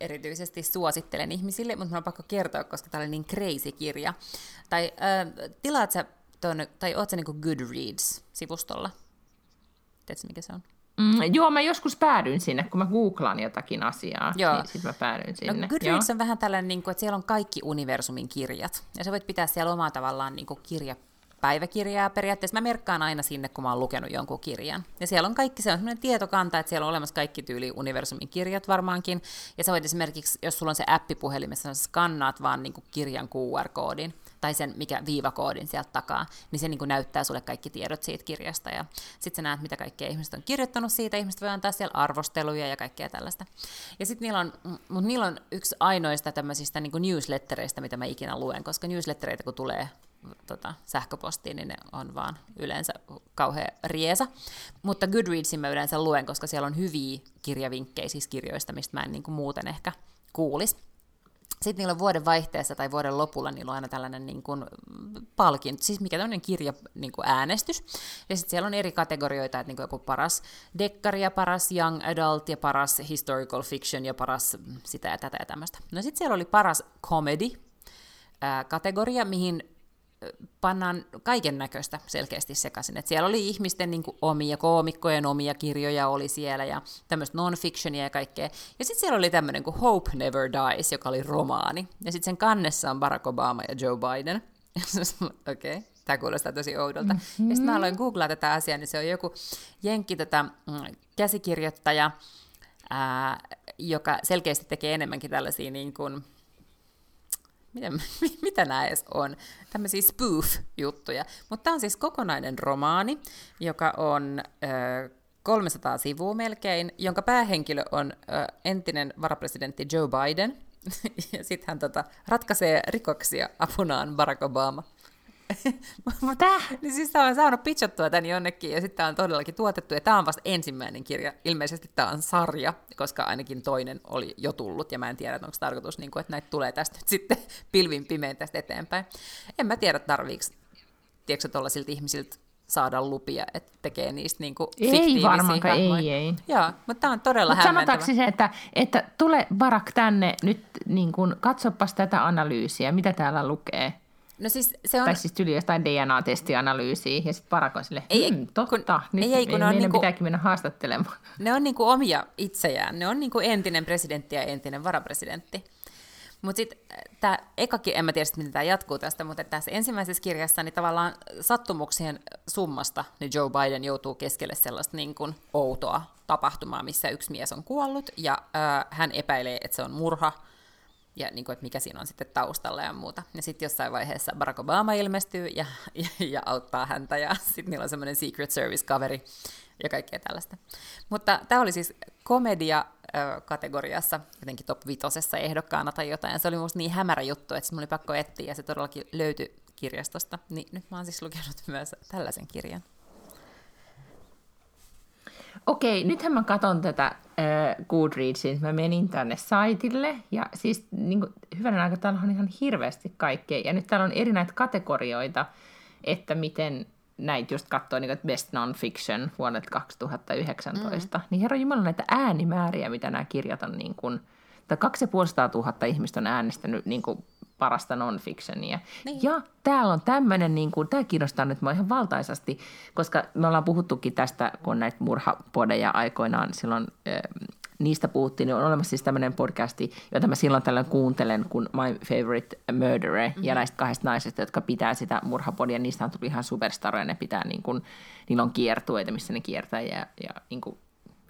erityisesti suosittelen ihmisille, mutta mä on pakko kertoa, koska tämä oli niin crazy kirja. Tai ää, tilaat sä ton, tai oot sä niin kuin Goodreads-sivustolla? Tiedätkö, mikä se on? Mm, joo, mä joskus päädyin sinne, kun mä googlaan jotakin asiaa, joo. niin sitten mä päädyin no, sinne. No, Goodreads joo. on vähän tällainen, niin kuin, että siellä on kaikki universumin kirjat, ja sä voit pitää siellä omaa tavallaan niin kuin kirja päiväkirjaa periaatteessa. Mä merkkaan aina sinne, kun mä oon lukenut jonkun kirjan. Ja siellä on kaikki, se on sellainen tietokanta, että siellä on olemassa kaikki tyyli universumin kirjat varmaankin. Ja sä voit esimerkiksi, jos sulla on se appi puhelimessa, sä skannaat vaan niin kirjan QR-koodin tai sen mikä viivakoodin sieltä takaa, niin se niin kuin näyttää sulle kaikki tiedot siitä kirjasta. Ja sitten sä näet, mitä kaikkea ihmiset on kirjoittanut siitä. Ihmiset voi antaa siellä arvosteluja ja kaikkea tällaista. Ja sitten niillä on, niillä on yksi ainoista tämmöisistä niin kuin newslettereistä, mitä mä ikinä luen, koska newslettereitä kun tulee tota, sähköpostiin, niin ne on vaan yleensä kauhean riesa. Mutta Goodreadsin mä yleensä luen, koska siellä on hyviä kirjavinkkejä siis kirjoista, mistä mä en niin kuin muuten ehkä kuulisi. Sitten niillä on vuoden vaihteessa tai vuoden lopulla niillä on aina tällainen niin kuin palkinto, siis mikä tämmöinen kirja niin kuin äänestys. Ja sitten siellä on eri kategorioita, että niin kuin joku paras dekkari ja paras young adult ja paras historical fiction ja paras sitä ja tätä ja tämmöistä. No sitten siellä oli paras comedy kategoria, mihin pannaan kaiken näköistä selkeästi sekaisin. Et siellä oli ihmisten niin omia, koomikkojen omia kirjoja oli siellä ja tämmöistä non-fictionia ja kaikkea. Ja sitten siellä oli tämmöinen kuin Hope Never Dies, joka oli romaani. Ja sitten sen kannessa on Barack Obama ja Joe Biden. Okei, okay. tämä kuulostaa tosi oudolta. Mm-hmm. Ja sitten mä aloin googlaa tätä asiaa, niin se on joku jenkki tätä mm, käsikirjoittaja, ää, joka selkeästi tekee enemmänkin tällaisia niin kuin, mitä, mitä nämä edes on, tämmöisiä spoof-juttuja. Mutta tämä on siis kokonainen romaani, joka on ö, 300 sivua melkein, jonka päähenkilö on ö, entinen varapresidentti Joe Biden, ja sitten hän tota, ratkaisee rikoksia apunaan Barack Obama. Mutta niin siis tämä on saanut pitchattua tän jonnekin, ja sitten tämä on todellakin tuotettu, ja tämä on vasta ensimmäinen kirja. Ilmeisesti tämä on sarja, koska ainakin toinen oli jo tullut, ja mä en tiedä, onko tarkoitus, niin kuin, että näitä tulee tästä nyt sitten pilvin pimeän tästä eteenpäin. En mä tiedä, tarviiko, tiedätkö tuollaisilta ihmisiltä saada lupia, että tekee niistä niin kuin Ei varmaankaan, ei, ei. Joo, mutta tämä on todella Mut hämmentävä. sanotaanko se, että, että tule Barak tänne nyt, niin kuin, katsopas tätä analyysiä, mitä täällä lukee. No siis se on... Tai siis tyyli jostain DNA-testianalyysiä ja sitten parakon sille, ei, hmm, totta, kun, nyt ei, ei, kun meidän niinku, pitääkin mennä haastattelemaan. Ne on niinku omia itsejään, ne on niinku entinen presidentti ja entinen varapresidentti. Mutta sitten äh, tämä ekakin, en mä tiedä miten tämä jatkuu tästä, mutta tässä ensimmäisessä kirjassa niin tavallaan sattumuksien summasta niin Joe Biden joutuu keskelle sellaista niin kuin outoa tapahtumaa, missä yksi mies on kuollut ja äh, hän epäilee, että se on murha ja niin kuin, että mikä siinä on sitten taustalla ja muuta. Ja sitten jossain vaiheessa Barack Obama ilmestyy ja, ja, ja auttaa häntä ja sitten niillä on semmoinen Secret Service-kaveri ja kaikkea tällaista. Mutta tämä oli siis komedia-kategoriassa, jotenkin top vitosessa ehdokkaana tai jotain. Se oli musta niin hämärä juttu, että se oli pakko etsiä ja se todellakin löytyi kirjastosta. Niin nyt mä oon siis lukenut myös tällaisen kirjan. Okei, nythän mä katson tätä äh, Goodreadsin. Mä menin tänne saitille ja siis niin kuin, hyvänä aika täällä on ihan hirveästi kaikkea. Ja nyt täällä on eri näitä kategorioita, että miten näitä just katsoo niin Best Non-Fiction vuodelta 2019. Mm. Niin herra Jumala näitä äänimääriä, mitä nämä kirjat on niin kuin, tai 2500 ihmistä on äänestänyt niin kuin parasta non-fictionia. Niin. Ja täällä on tämmöinen, niin kuin, tämä kiinnostaa nyt mua ihan valtaisasti, koska me ollaan puhuttukin tästä, kun näitä murhapodeja aikoinaan silloin niistä puhuttiin, niin on olemassa siis tämmöinen podcasti, jota mä silloin tällöin kuuntelen, kun My Favorite Murderer, mm-hmm. ja näistä kahdesta naisesta, jotka pitää sitä murhapodia, niistä on tullut ihan superstaroja, ne pitää niin kuin, niillä on kiertueita, missä ne kiertää, ja, ja niin kuin,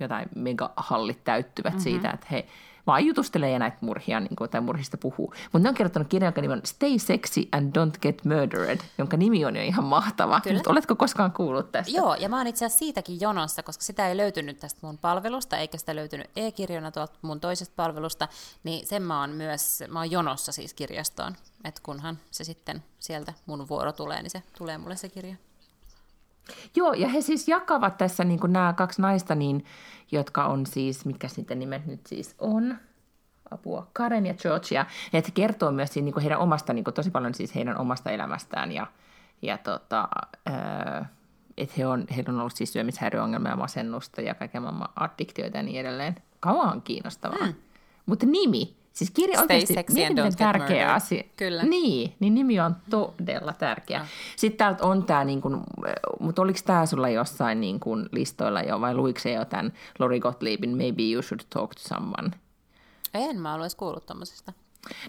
jotain megahallit täyttyvät mm-hmm. siitä, että he vaan jutustelee ja näitä murhia niin kuin, tai murhista puhuu. Mutta ne on kirjoittanut kirjan, jonka nimi on Stay Sexy and Don't Get Murdered, jonka nimi on jo ihan mahtava. Mutta oletko koskaan kuullut tästä? Joo, ja mä oon itse asiassa siitäkin jonossa, koska sitä ei löytynyt tästä mun palvelusta, eikä sitä löytynyt e-kirjana tuolta mun toisesta palvelusta, niin sen mä oon myös, mä oon jonossa siis kirjastoon, että kunhan se sitten sieltä mun vuoro tulee, niin se tulee mulle se kirja. Joo, ja he siis jakavat tässä niin kuin nämä kaksi naista, niin, jotka on siis, mitkä sitten nimet nyt siis on, apua, Karen ja Georgia, että kertoo myös siinä, niin kuin heidän omasta, niin kuin tosi paljon siis heidän omasta elämästään ja, ja tota, että he on, heillä on ollut siis syömishäiriöongelmia, masennusta ja kaiken maailman addiktioita ja niin edelleen. Kauan kiinnostavaa. Mm. Mutta nimi, Siis kirja Stay oikeasti tärkeä asia. Kyllä. Niin, niin nimi on todella tärkeä. Ja. Sitten täältä on tämä, niin kuin, mutta oliko tämä sulla jossain niin kuin listoilla jo, vai luiko se jo tämän Lori Gottliebin Maybe You Should Talk to Someone? En mä ollut kuullut tommosesta.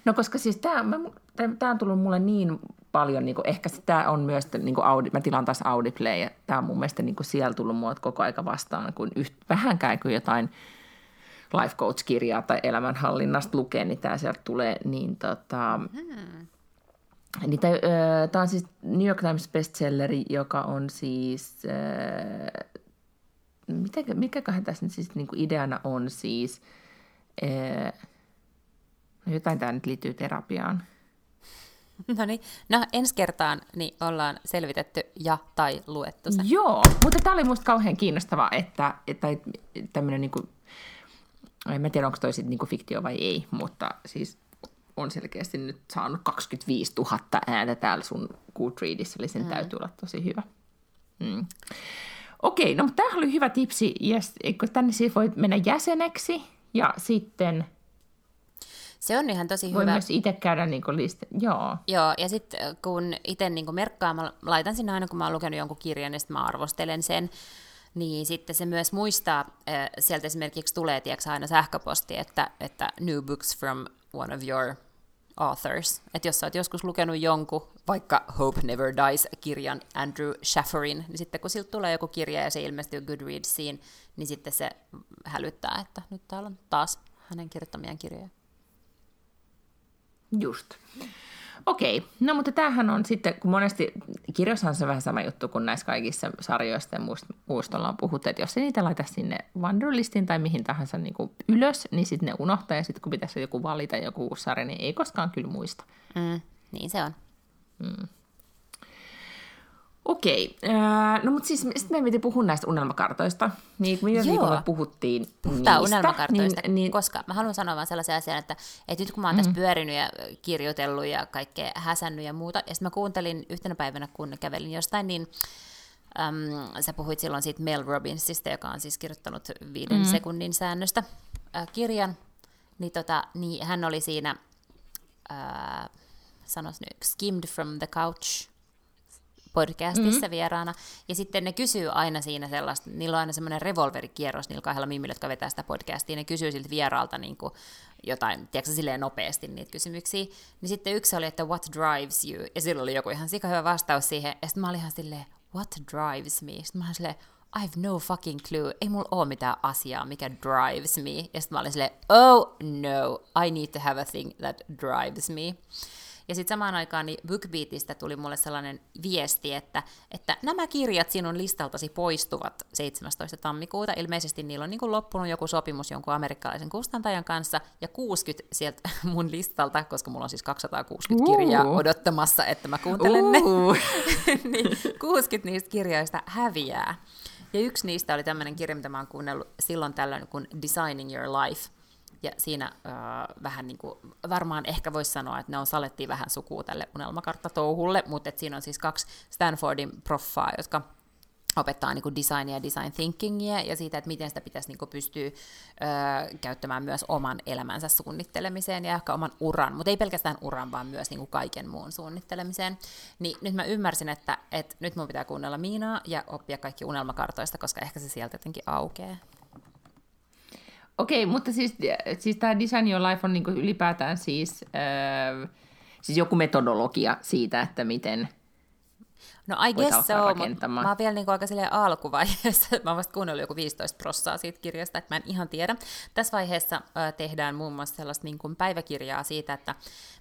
No koska siis tämä on tullut mulle niin paljon, niin kuin, ehkä tämä on myös, niin kuin Audi, mä tilaan taas Audiplay, ja tämä on mun mielestä niin kuin siellä tullut mua koko aika vastaan, kun yht, vähänkään kuin jotain – life coach-kirjaa tai elämänhallinnasta lukee, niin tämä sieltä tulee, niin tota, hmm. Niin tämä on siis New York Times bestselleri, joka on siis, äh, mitä, mikäköhän tässä nyt siis niin kuin ideana on siis, äh, jotain tämä nyt liittyy terapiaan. No niin, no ensi kertaan niin ollaan selvitetty ja tai luettu se. Joo, mutta tämä oli minusta kauhean kiinnostavaa, että, että tämmöinen niin kuin en tiedä, onko toi sitten niinku fiktio vai ei, mutta siis on selkeästi nyt saanut 25 000 ääntä täällä sun Goodreadissa, eli sen mm. täytyy olla tosi hyvä. Mm. Okei, no mutta tämähän oli hyvä tipsi. Yes, tänne siis voi mennä jäseneksi ja sitten... Se on ihan tosi voi hyvä. Voi myös itse käydä niin lista. Joo. Joo, ja sitten kun itse niin merkkaan, mä laitan sinne aina, kun mä oon lukenut jonkun kirjan, niin sitten mä arvostelen sen niin sitten se myös muistaa, sieltä esimerkiksi tulee tiedätkö, aina sähköposti, että, että new books from one of your authors. Että jos sä oot joskus lukenut jonkun, vaikka Hope Never Dies-kirjan Andrew Schafferin, niin sitten kun siltä tulee joku kirja ja se ilmestyy Goodreadsiin, niin sitten se hälyttää, että nyt täällä on taas hänen kirjoittamiaan kirjoja. Just. Okei, no mutta tämähän on sitten, kun monesti kirjoissa on se vähän sama juttu kuin näissä kaikissa sarjoissa ja muusta ollaan puhuttu, että jos ei niitä laita sinne Wanderlistin tai mihin tahansa niin kuin ylös, niin sitten ne unohtaa ja sitten kun pitäisi joku valita joku uusi sarja, niin ei koskaan kyllä muista. Mm, niin se on. Mm. Okei, äh, no mutta siis sitten meidän piti puhua näistä unelmakartoista. Niin kuin viikolla puhuttiin Puhutaan niistä, unelmakartoista, niin, niin... koska mä haluan sanoa vaan sellaisen asian, että, että nyt kun mä oon tässä mm. pyörinyt ja kirjoitellut ja kaikkea häsännyt ja muuta, ja sitten mä kuuntelin yhtenä päivänä, kun kävelin jostain, niin äm, sä puhuit silloin siitä Mel Robbinsista, joka on siis kirjoittanut viiden mm. sekunnin säännöstä äh, kirjan, niin, tota, niin hän oli siinä, äh, sanois nyt, skimmed from the couch, podcastissa mm-hmm. vieraana. Ja sitten ne kysyy aina siinä sellaista, niillä on aina semmoinen revolverikierros niillä kahdella mimmillä, jotka vetää sitä podcastia, ne kysyy siltä vieraalta niin kuin jotain, tiedätkö, silleen nopeasti niitä kysymyksiä. Niin sitten yksi oli, että what drives you? Ja silloin oli joku ihan sika hyvä vastaus siihen. Ja sitten mä olin ihan silleen, what drives me? Sitten mä olin silleen, I have no fucking clue. Ei mulla ole mitään asiaa, mikä drives me. Ja sitten mä olin silleen, oh no, I need to have a thing that drives me. Ja sitten samaan aikaan niin BookBeatista tuli mulle sellainen viesti, että, että nämä kirjat sinun listaltasi poistuvat 17. tammikuuta. Ilmeisesti niillä on niin kuin loppunut joku sopimus jonkun amerikkalaisen kustantajan kanssa, ja 60 sieltä mun listalta, koska mulla on siis 260 uh. kirjaa odottamassa, että mä kuuntelen uh. ne, niin 60 niistä kirjoista häviää. Ja yksi niistä oli tämmöinen kirja, mitä mä oon kuunnellut silloin tällöin kuin Designing Your Life – ja siinä äh, vähän niin kuin, varmaan ehkä voisi sanoa, että ne on salettiin vähän sukua tälle unelmakarttatouhulle, mutta siinä on siis kaksi Stanfordin proffaa, jotka opettaa niin designia ja design thinkingia ja siitä, että miten sitä pitäisi niin pystyä ö, käyttämään myös oman elämänsä suunnittelemiseen ja ehkä oman uran, mutta ei pelkästään uran, vaan myös niin kaiken muun suunnittelemiseen. Niin nyt mä ymmärsin, että, että nyt mun pitää kuunnella Miinaa ja oppia kaikki unelmakartoista, koska ehkä se sieltä jotenkin aukeaa. Okei, mutta siis, siis tämä Design Your Life on niinku ylipäätään siis, öö, siis joku metodologia siitä, että miten No I guess so, mutta mä oon vielä niinku aika alkuvaiheessa, mä oon vasta kuunnellut joku 15 prossaa siitä kirjasta, että mä en ihan tiedä. Tässä vaiheessa ö, tehdään muun muassa sellaista niinku päiväkirjaa siitä, että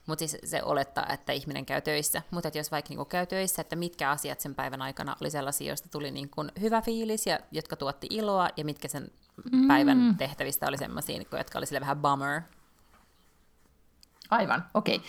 mutta siis se olettaa, että ihminen käy töissä. Mutta jos vaikka niinku käy töissä, että mitkä asiat sen päivän aikana oli sellaisia, joista tuli niinku hyvä fiilis ja jotka tuotti iloa, ja mitkä sen mm. päivän tehtävistä oli sellaisia, niinku, jotka oli sille vähän bummer, Aivan, okei. Okay.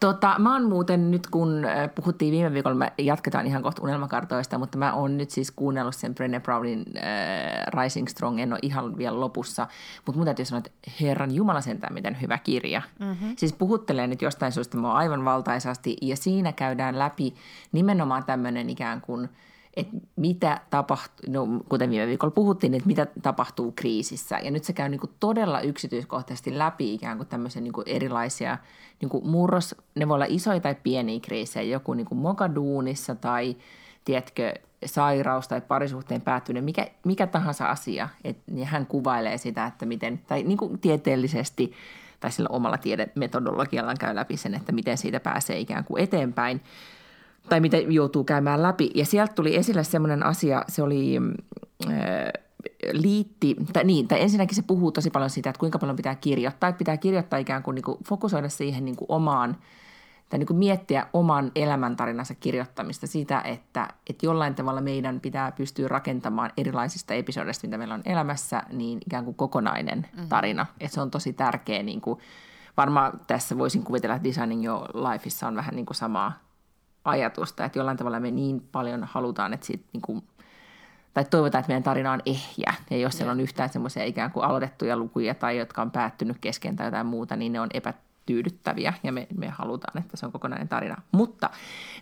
Tota, mä oon muuten nyt, kun äh, puhuttiin viime viikolla, me jatketaan ihan kohta unelmakartoista, mutta mä oon nyt siis kuunnellut sen Brené Brownin äh, Rising Strong, en ole ihan vielä lopussa, mutta mun täytyy sanoa, että herran jumala sentään, miten hyvä kirja. Mm-hmm. Siis puhuttelee nyt jostain syystä mua aivan valtaisasti, ja siinä käydään läpi nimenomaan tämmöinen ikään kuin – että mitä tapahtuu, no, kuten viime viikolla puhuttiin, että mitä tapahtuu kriisissä. Ja nyt se käy niin kuin todella yksityiskohtaisesti läpi ikään kuin tämmöisiä niin kuin erilaisia niin kuin murros, ne voi olla isoja tai pieniä kriisejä, joku niin kuin mokaduunissa tai tiedätkö, sairaus tai parisuhteen päättyminen, mikä, mikä tahansa asia. Et, niin hän kuvailee sitä, että miten, tai niin kuin tieteellisesti tai sillä omalla tiedemetodologiallaan käy läpi sen, että miten siitä pääsee ikään kuin eteenpäin tai mitä joutuu käymään läpi. Ja sieltä tuli esille semmoinen asia, se oli äh, liitti, tai niin, tai ensinnäkin se puhuu tosi paljon siitä, että kuinka paljon pitää kirjoittaa, että pitää kirjoittaa ikään kuin, niin kuin fokusoida siihen niin kuin omaan, tai niin kuin miettiä oman elämäntarinansa kirjoittamista siitä, että, että jollain tavalla meidän pitää pystyä rakentamaan erilaisista episodeista, mitä meillä on elämässä, niin ikään kuin kokonainen mm-hmm. tarina. Että se on tosi tärkeä, niin kuin, varmaan tässä voisin kuvitella, että Designing Your Lifeissa on vähän niin kuin samaa, ajatusta, että jollain tavalla me niin paljon halutaan, että siitä niin kuin, tai toivotaan, että meidän tarina on ehjä. Ja jos siellä on yhtään semmoisia ikään kuin aloitettuja lukuja tai jotka on päättynyt kesken tai jotain muuta, niin ne on epä, tyydyttäviä ja me, me halutaan, että se on kokonainen tarina. Mutta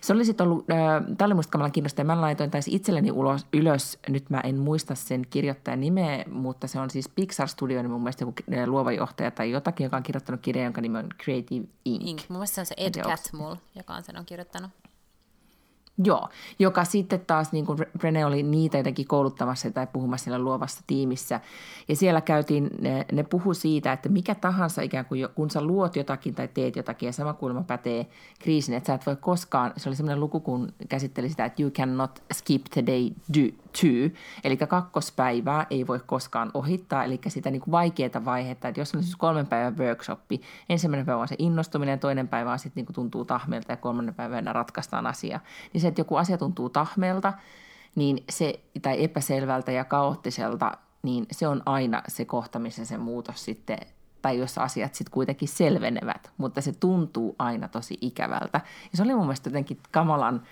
se oli sitten ollut, äh, tämä oli musta kamalan. Mä laitoin taisi itselleni ulos, ylös, nyt mä en muista sen kirjoittajan nimeä, mutta se on siis Pixar Studio, niin mun mielestä joku luova johtaja tai jotakin, joka on kirjoittanut kirjan, jonka nimi on Creative Inc. Inc. Mun mielestä se on se Ed Catmull, joka on sen on kirjoittanut. Joo, joka sitten taas, niin kuin Brené oli niitä jotenkin kouluttamassa tai puhumassa siellä luovassa tiimissä. Ja siellä käytiin, ne, ne puhu siitä, että mikä tahansa ikään kuin, kun sä luot jotakin tai teet jotakin, ja sama kulma pätee kriisin, että sä et voi koskaan, se oli semmoinen luku, kun käsitteli sitä, että you cannot skip the day do, two, eli kakkospäivää ei voi koskaan ohittaa, eli sitä niin vaikeaa vaihetta, että jos on siis kolmen päivän workshoppi, ensimmäinen päivä on se innostuminen, toinen päivä on sitten niin tuntuu tahmelta ja kolmannen päivänä ratkaistaan asia, niin se, että joku asia tuntuu tahmelta, niin se, tai epäselvältä ja kaoottiselta, niin se on aina se kohta, missä se muutos sitten tai jos asiat sitten kuitenkin selvenevät, mutta se tuntuu aina tosi ikävältä. Ja se oli mun mielestä jotenkin kamalan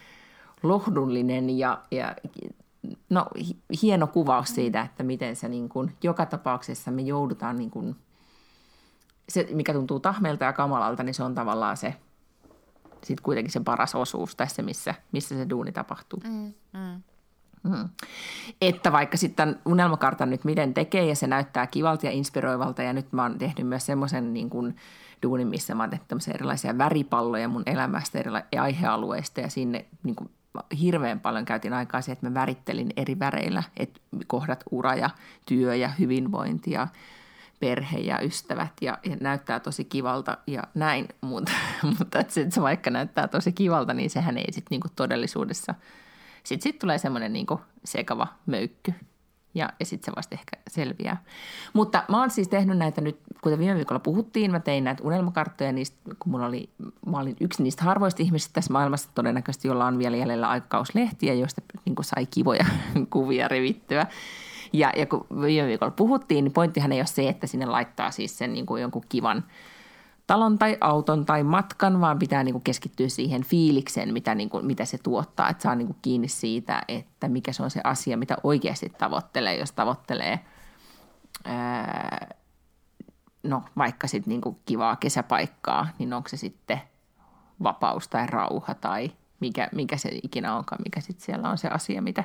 lohdullinen ja, ja no, hieno kuvaus siitä, että miten se niin kuin, joka tapauksessa me joudutaan, niin kuin, se mikä tuntuu tahmelta ja kamalalta, niin se on tavallaan se sitten kuitenkin se paras osuus tässä, missä, missä se duuni tapahtuu. Mm, mm. Mm. Että vaikka sitten unelmakartan nyt miten tekee ja se näyttää kivalta ja inspiroivalta ja nyt mä oon tehnyt myös semmoisen niin kuin duunin, missä mä oon tehnyt erilaisia väripalloja mun elämästä eri aihealueista ja sinne niin kuin hirveän paljon käytin aikaa siihen, että mä värittelin eri väreillä, että kohdat ura ja työ ja hyvinvointi ja perhe ja ystävät ja, ja näyttää tosi kivalta ja näin, mutta, mutta että se, vaikka näyttää tosi kivalta, niin sehän ei sitten niinku todellisuudessa. Sitten sit tulee semmoinen niinku sekava möykky ja, ja sitten se vasta ehkä selviää. Mutta mä oon siis tehnyt näitä nyt, kuten viime viikolla puhuttiin, mä tein näitä unelmakarttoja niistä, kun mulla oli, mä olin yksi niistä harvoista ihmisistä tässä maailmassa todennäköisesti, jolla on vielä jäljellä aikakauslehtiä, joista niin sai kivoja kuvia revittyä. Ja, ja kun viime viikolla puhuttiin, niin pointtihan ei ole se, että sinne laittaa siis sen niin kuin jonkun kivan – talon tai auton tai matkan, vaan pitää niin kuin keskittyä siihen fiilikseen, mitä, niin kuin, mitä se tuottaa. Että saa niin kuin kiinni siitä, että mikä se on se asia, mitä oikeasti tavoittelee. Jos tavoittelee ää, no, vaikka sitten niin kuin kivaa kesäpaikkaa, niin onko se sitten vapaus tai rauha tai mikä, mikä se ikinä onkaan, mikä sitten siellä on se asia, mitä,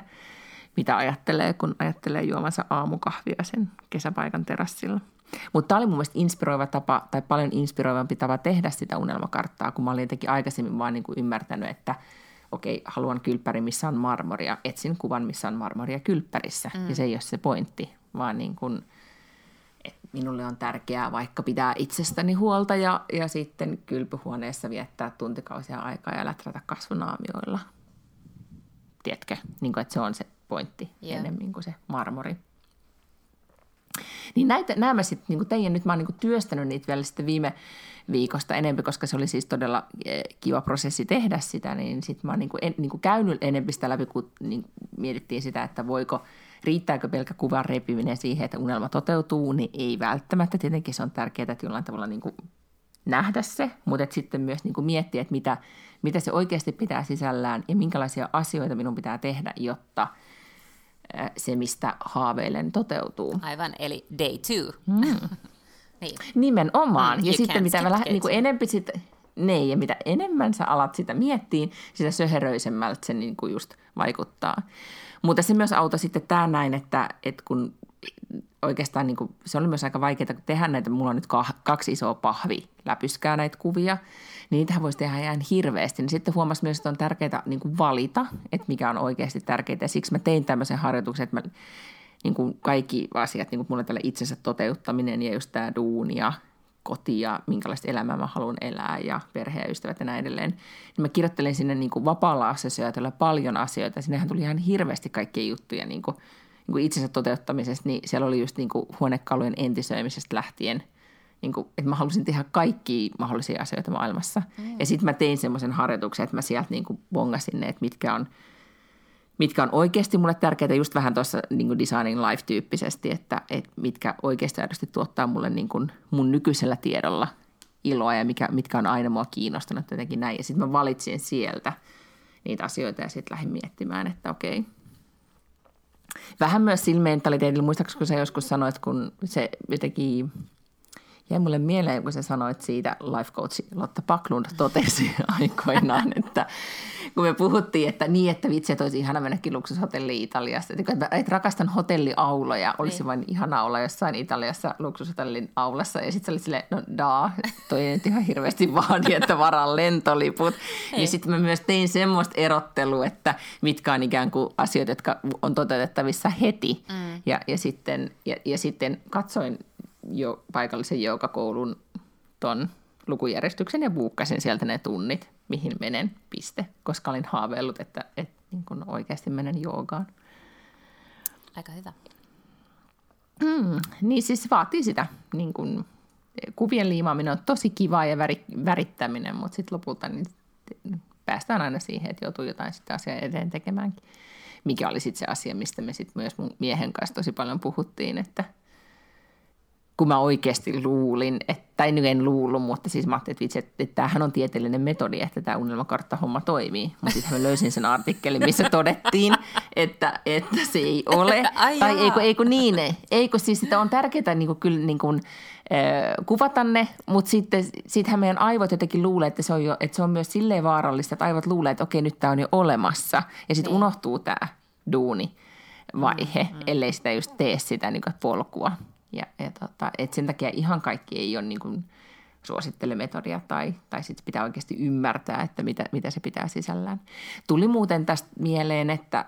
mitä ajattelee, kun ajattelee juomansa aamukahvia sen kesäpaikan terassilla. Mutta tämä oli mun mielestä inspiroiva tapa, tai paljon inspiroivampi tapa tehdä sitä unelmakarttaa, kun mä olin jotenkin aikaisemmin vaan niin kuin ymmärtänyt, että okei, haluan kylppäri, missä on marmoria. Etsin kuvan, missä on marmoria kylppärissä. Mm. Ja se ei ole se pointti, vaan niin kuin, minulle on tärkeää vaikka pitää itsestäni huolta ja, ja sitten kylpyhuoneessa viettää tuntikausia aikaa ja läträtä kasvunaamioilla. Tiedätkö, niin kuin, että se on se pointti yeah. enemmän kuin se marmori. Niin näitä, nämä sitten niin teidän, nyt mä oon niin työstänyt niitä vielä sitten viime viikosta enemmän, koska se oli siis todella e, kiva prosessi tehdä sitä, niin sitten mä oon niin kuin, en, niin kuin käynyt enemmän sitä läpi, kun niin mietittiin sitä, että voiko, riittääkö pelkkä kuvan repiminen siihen, että unelma toteutuu, niin ei välttämättä. Tietenkin se on tärkeää, että jollain tavalla niin kuin nähdä se, mutta että sitten myös niin kuin miettiä, että mitä, mitä se oikeasti pitää sisällään ja minkälaisia asioita minun pitää tehdä, jotta – se, mistä haaveilen, toteutuu. Aivan, eli day two. Mm. niin. Nimenomaan. Mm, ja sitten mitä mä lähden, niin kuin enempi sit, niin, ja mitä enemmän sä alat sitä miettiin, sitä söheröisemmältä se niin kuin just vaikuttaa. Mutta se myös auta sitten tämä näin, että, että kun oikeastaan niin kuin, se oli myös aika vaikeaa tehdä näitä. Mulla on nyt kaksi isoa pahvi läpyskää näitä kuvia, niin niitähän voisi tehdä ihan hirveästi. Niin sitten huomasi myös, että on tärkeää niin kuin valita, että mikä on oikeasti tärkeää. Ja siksi mä tein tämmöisen harjoituksen, että mä niin kuin kaikki asiat, niin kuin mulle tällä itsensä toteuttaminen ja just tämä duuni ja koti ja minkälaista elämää mä haluan elää ja perhe ja ystävät ja näin edelleen. Niin mä kirjoittelin sinne niin kuin vapaalla paljon asioita. Sinnehän tuli ihan hirveästi kaikkia juttuja niin kuin niin kuin itsensä toteuttamisesta, niin siellä oli just niin kuin huonekalujen entisöimisestä lähtien, niin kuin, että mä halusin tehdä kaikki mahdollisia asioita maailmassa. Mm. Ja sitten mä tein semmoisen harjoituksen, että mä sieltä niin kuin bongasin ne, että mitkä on, mitkä on oikeasti mulle tärkeitä, just vähän tuossa niin designing life-tyyppisesti, että, että mitkä oikeasti aidosti tuottaa mulle niin kuin mun nykyisellä tiedolla iloa ja mikä, mitkä on aina mua kiinnostanut jotenkin näin. Ja sitten mä valitsin sieltä niitä asioita ja sitten lähdin miettimään, että okei – Vähän myös sillä mentaliteetillä, muistaakseni kun sä joskus sanoit, kun se jotenkin jäi mulle mieleen, kun sä sanoit siitä, life coach Lotta Paklund totesi aikoinaan, että kun me puhuttiin, että niin, että vitsi, että olisi ihana mennäkin luksushotelliin Italiassa. Että, että rakastan hotelliauloja, olisi niin. vain ihana olla jossain Italiassa luksushotellin aulassa. Ja sitten oli silleen, no daa, toi ei nyt ihan hirveästi vaadi, että varaan lentoliput. Ei. Ja sitten mä myös tein semmoista erottelua, että mitkä on ikään kuin asioita, jotka on toteutettavissa heti. Mm. Ja, ja, sitten, ja, ja sitten katsoin jo paikallisen joukakoulun ton lukujärjestyksen ja buukkasin sieltä ne tunnit, mihin menen, piste, koska olin haaveillut, että, että niin kun oikeasti menen joogaan. Aika hyvä. Mm, niin siis vaatii sitä, niin kun, kuvien liimaaminen on tosi kiva ja väri, värittäminen, mutta sitten lopulta niin päästään aina siihen, että joutuu jotain sitä asiaa eteen tekemäänkin. Mikä oli sitten se asia, mistä me sitten myös mun miehen kanssa tosi paljon puhuttiin, että – kun mä oikeasti luulin, että, tai nyt en luullut, mutta siis mä ajattelin, että, vitsi, että, että tämähän on tieteellinen metodi, että tämä unelmakartta-homma toimii. Mutta sitten mä löysin sen artikkelin, missä todettiin, että, että se ei ole. Ai tai eikö, eikö niin, eikö siis sitä on tärkeää niin kuin, kyllä niin kuin, kuvata ne, mutta sitten sittenhän meidän aivot jotenkin luulee, että se on, jo, että se on myös silleen vaarallista, että aivot luulee, että okei, nyt tämä on jo olemassa. Ja sitten niin. unohtuu tämä duuni vaihe, mm, mm. ellei sitä just tee sitä niin kuin polkua. Ja, ja tota, et sen takia ihan kaikki ei ole niin kuin suosittelemetodia tai, tai sitten pitää oikeasti ymmärtää, että mitä, mitä se pitää sisällään. Tuli muuten tästä mieleen, että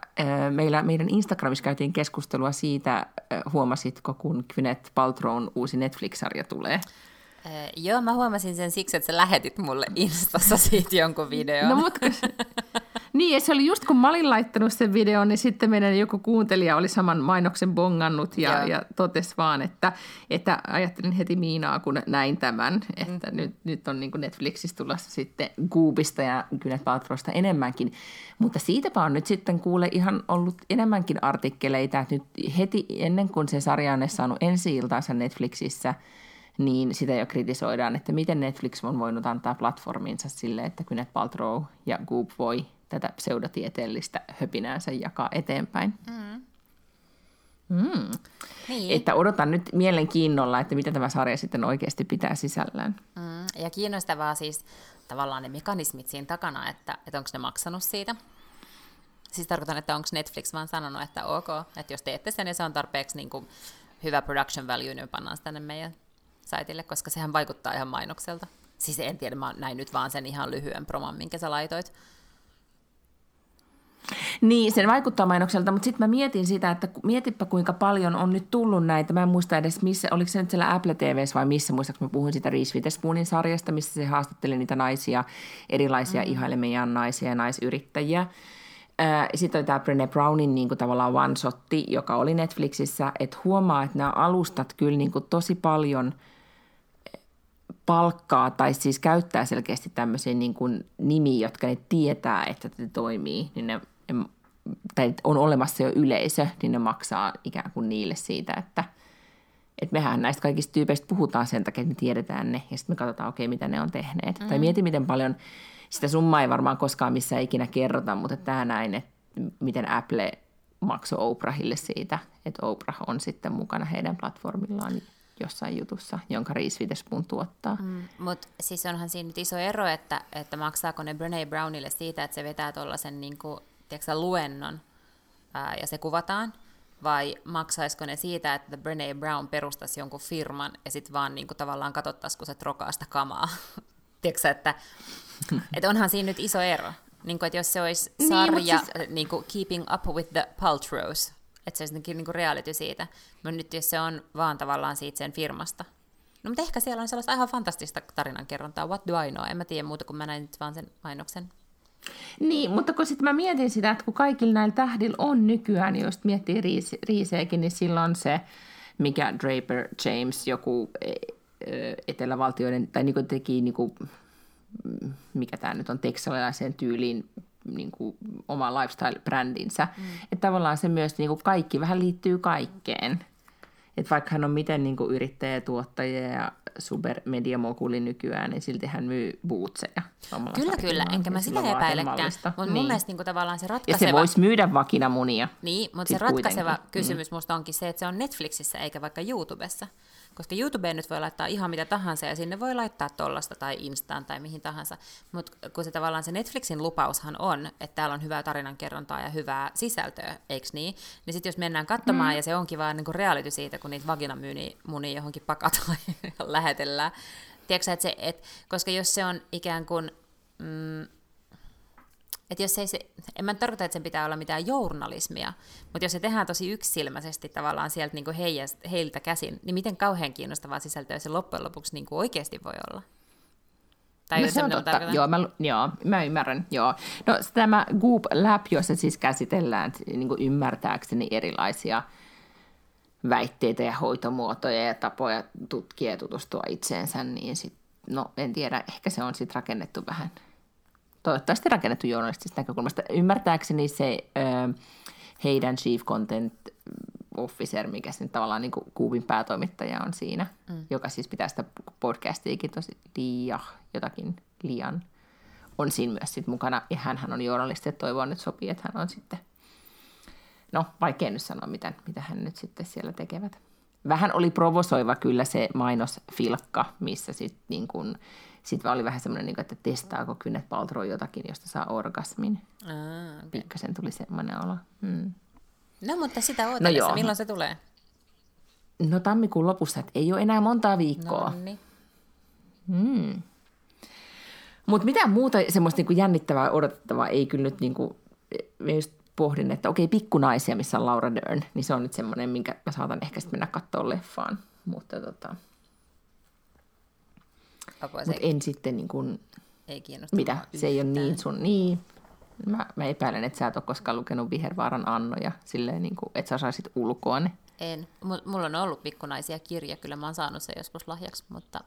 meillä, meidän Instagramissa käytiin keskustelua siitä, huomasitko, kun Gwyneth Paltrown uusi Netflix-sarja tulee? Äh, joo, mä huomasin sen siksi, että sä lähetit mulle Instassa siitä jonkun videon. No mutta Niin, ja se oli just kun mä olin laittanut sen videon, niin sitten meidän joku kuuntelija oli saman mainoksen bongannut ja, ja totesi vaan, että, että ajattelin heti Miinaa, kun näin tämän, että mm. nyt, nyt on niin Netflixissä tulossa sitten Goobista ja Gwyneth Paltrowsta enemmänkin. Mutta siitäpä on nyt sitten kuule ihan ollut enemmänkin artikkeleita, että nyt heti ennen kuin se sarja on saanut ensi iltaansa Netflixissä – niin sitä jo kritisoidaan, että miten Netflix on voinut antaa platforminsa sille, että Gwyneth Paltrow ja Goop voi tätä pseudotieteellistä höpinäänsä jakaa eteenpäin. Mm. Mm. Niin. Että odotan nyt mielenkiinnolla, että mitä tämä sarja sitten oikeasti pitää sisällään. Mm. Ja kiinnostavaa siis tavallaan ne mekanismit siinä takana, että, että onko ne maksanut siitä. Siis tarkoitan, että onko Netflix vaan sanonut, että ok, että jos teette sen ja se on tarpeeksi niin kuin hyvä production value, niin pannaan sitä tänne meidän saitille, koska sehän vaikuttaa ihan mainokselta. Siis en tiedä, mä näin nyt vaan sen ihan lyhyen promon, minkä sä laitoit. Niin, sen vaikuttaa mainokselta, mutta sitten mä mietin sitä, että mietipä kuinka paljon on nyt tullut näitä. Mä en muista edes, missä, oliko se nyt siellä Apple TVs vai missä, muistaakseni mä puhuin sitä Reese Witherspoonin sarjasta, missä se haastatteli niitä naisia, erilaisia mm. ihailemia naisia ja naisyrittäjiä. Sitten oli tämä Brené Brownin niin kuin tavallaan one-shotti, joka oli Netflixissä, että huomaa, että nämä alustat kyllä niin kuin tosi paljon palkkaa tai siis käyttää selkeästi tämmöisiä niin kuin nimiä, jotka ne tietää, että se toimii, niin ne, tai on olemassa jo yleisö, niin ne maksaa ikään kuin niille siitä, että, että mehän näistä kaikista tyypeistä puhutaan sen takia, että me tiedetään ne ja sitten me katsotaan, okei, okay, mitä ne on tehneet. Mm. Tai mieti, miten paljon – sitä summaa ei varmaan koskaan missään ikinä kerrota, mutta tämä näin, että miten Apple maksoi Oprahille siitä, että Oprah on sitten mukana heidän platformillaan jossain jutussa, jonka Reese Witherspoon tuottaa. Mm, Mutta siis onhan siinä nyt iso ero, että, että maksaako ne Brené Brownille siitä, että se vetää tuollaisen niin kuin, luennon ää, ja se kuvataan, vai maksaisiko ne siitä, että Brené Brown perustaisi jonkun firman ja sitten vaan niin kuin, tavallaan katsottaisiin, kun se trokaa sitä kamaa. Tiedätkö, että että onhan siinä nyt iso ero. Niin kuin, että jos se olisi niin, sarja niin, siis... niin kuin Keeping Up with the Paltrows, että se olisi niin kuin reality siitä. Mutta nyt jos se on vaan tavallaan siitä sen firmasta. No mutta ehkä siellä on sellaista ihan fantastista tarinankerrontaa. What do I know? En mä tiedä muuta, kun mä näin nyt vaan sen mainoksen. Niin, mutta kun sitten mä mietin sitä, että kun kaikilla näillä tähdillä on nykyään, niin jos miettii riis, riisejäkin, niin silloin se, mikä Draper James, joku e, e, etelävaltioiden, tai niin kuin teki niin kuin mikä tämä nyt on, teksalilaiseen tyyliin niin kuin oma lifestyle-brändinsä. Mm. Että tavallaan se myös niin kuin kaikki vähän liittyy kaikkeen. Että vaikka hän on miten niin kuin yrittäjä, tuottaja ja supermediamokuli nykyään, niin silti hän myy bootseja. Kyllä, kyllä, enkä mä sitä epäilekään. Mutta niin. mun mielestä niin kuin tavallaan se ratkaiseva... Ja se voisi myydä vakinamunia. Niin, mutta se ratkaiseva kuitenkin. kysymys mm. musta onkin se, että se on Netflixissä eikä vaikka YouTubessa. Koska YouTubeen nyt voi laittaa ihan mitä tahansa ja sinne voi laittaa tollasta tai Instaan tai mihin tahansa. Mutta kun se tavallaan se Netflixin lupaushan on, että täällä on hyvää tarinankerrontaa ja hyvää sisältöä, eikö niin? Niin sitten jos mennään katsomaan mm. ja se onkin vaan niin reality siitä, kun niitä vaginamyyni johonkin pakataan ja lähetellään. Tiedätkö, että se, et, koska jos se on ikään kuin... Mm, että jos ei se, en mä tarkoita, että sen pitää olla mitään journalismia, mutta jos se tehdään tosi yksilmäisesti tavallaan sieltä niin heijast, heiltä käsin, niin miten kauhean kiinnostavaa sisältöä se loppujen lopuksi niin oikeasti voi olla? Tai no, se on totta. Joo mä, joo, mä ymmärrän. Joo. No tämä Goop Lab, jossa siis käsitellään niin kuin ymmärtääkseni erilaisia väitteitä ja hoitomuotoja ja tapoja tutkia ja tutustua itseensä, niin sit, no en tiedä, ehkä se on sitten rakennettu vähän – toivottavasti rakennettu journalistisesta näkökulmasta. Ymmärtääkseni se ö, heidän chief content officer, mikä se tavallaan niin Kuubin päätoimittaja on siinä, mm. joka siis pitää sitä podcastiakin tosi liia, jotakin liian, on siinä myös sit mukana. Ja hän on journalisti, että toivoo nyt sopii, että hän on sitten, no vaikea nyt sanoa, mitä, mitä hän nyt sitten siellä tekevät. Vähän oli provosoiva kyllä se mainosfilkka, missä sitten niin kuin, sitten oli vähän semmoinen, niin että testaako Kynnet Paltrow jotakin, josta saa orgasmin. Ah, okay. Pikkasen tuli semmoinen olo. Hmm. No mutta sitä odotellessa, no milloin se tulee? No tammikuun lopussa, että ei ole enää montaa viikkoa. No niin. Hmm. Mutta mitään muuta semmoista niinku jännittävää odotettavaa ei kyllä nyt, niinku, just pohdin, että okei, pikkunaisia, missä on Laura Dern, niin se on nyt semmoinen, minkä mä saatan ehkä sitten mennä katsoa leffaan. Mutta tota, mutta en sitten niin kuin, ei kiinnosta Mitä? Se ei ole niin sun, niin. Mä, mä epäilen, että sä et ole koskaan lukenut Vihervaaran Annoja, silleen niin kuin, että sä saisit ulkoa ne. En. M- mulla on ollut pikkunaisia kirja, kyllä mä oon saanut sen joskus lahjaksi, mutta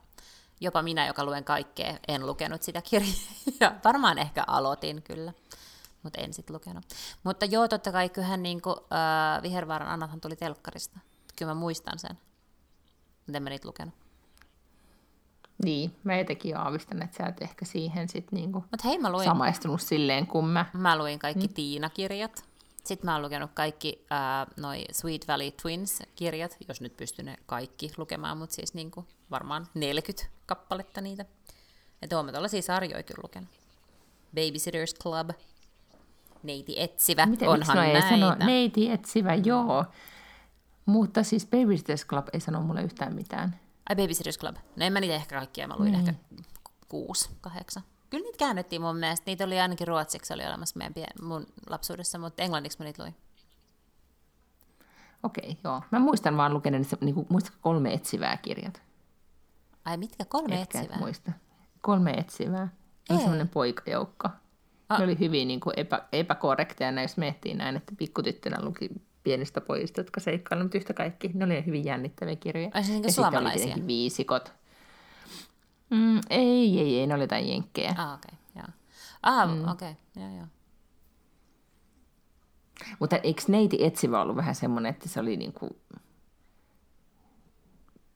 jopa minä, joka luen kaikkea, en lukenut sitä kirjaa. Varmaan ehkä aloitin kyllä, mutta en sitten lukenut. Mutta joo, totta kai kyllähän niin kuin, äh, Vihervaaran Annathan tuli telkkarista. Kyllä mä muistan sen, mutta en mä niitä lukenut. Niin, mä jotenkin aavistan, että sä et ehkä siihen sit niinku Mut hei, mä luin, samaistunut silleen kuin mä. Mä luin kaikki mm. Tiina-kirjat. Sitten mä oon lukenut kaikki äh, noi Sweet Valley Twins-kirjat, jos nyt pystyn ne kaikki lukemaan, mutta siis niinku varmaan 40 kappaletta niitä. Ja oon tällaisia sarjoja kyllä lukenut. Babysitters Club, Neiti etsivä, Miten, onhan näitä. Sano, neiti etsivä, joo. Mutta siis Babysitters Club ei sano mulle yhtään mitään. Ai Babysitters Club. No en mä niitä ehkä kaikkia, mä luin niin. ehkä kuusi, kahdeksan. Kyllä niitä käännettiin mun mielestä. Niitä oli ainakin ruotsiksi oli olemassa meidän pien, mun lapsuudessa, mutta englanniksi mä niitä luin. Okei, joo. Mä muistan vaan lukeneeni, niin kuin, muistatko kolme etsivää kirjat? Ai mitkä? Kolme Ehkä et etsivää? muista. Kolme etsivää. Ei. oli semmoinen poikajoukko. Ah. Ne oli hyvin niin kuin epä, epäkorrekteja, jos miettii näin, että pikkutyttönä luki pienistä pojista, jotka seikkailevat, mutta yhtä kaikki. Ne oli hyvin jännittäviä kirjoja. Ai se niinku ja oli suomalaisia? tietenkin viisikot. Mm, ei, ei, ei, ne oli jotain jenkkejä. Ah, okei, okay, joo. Ah, mm. okei, okay, joo, joo. Mutta eikö neiti etsivä ollut vähän semmoinen, että se oli niin kuin...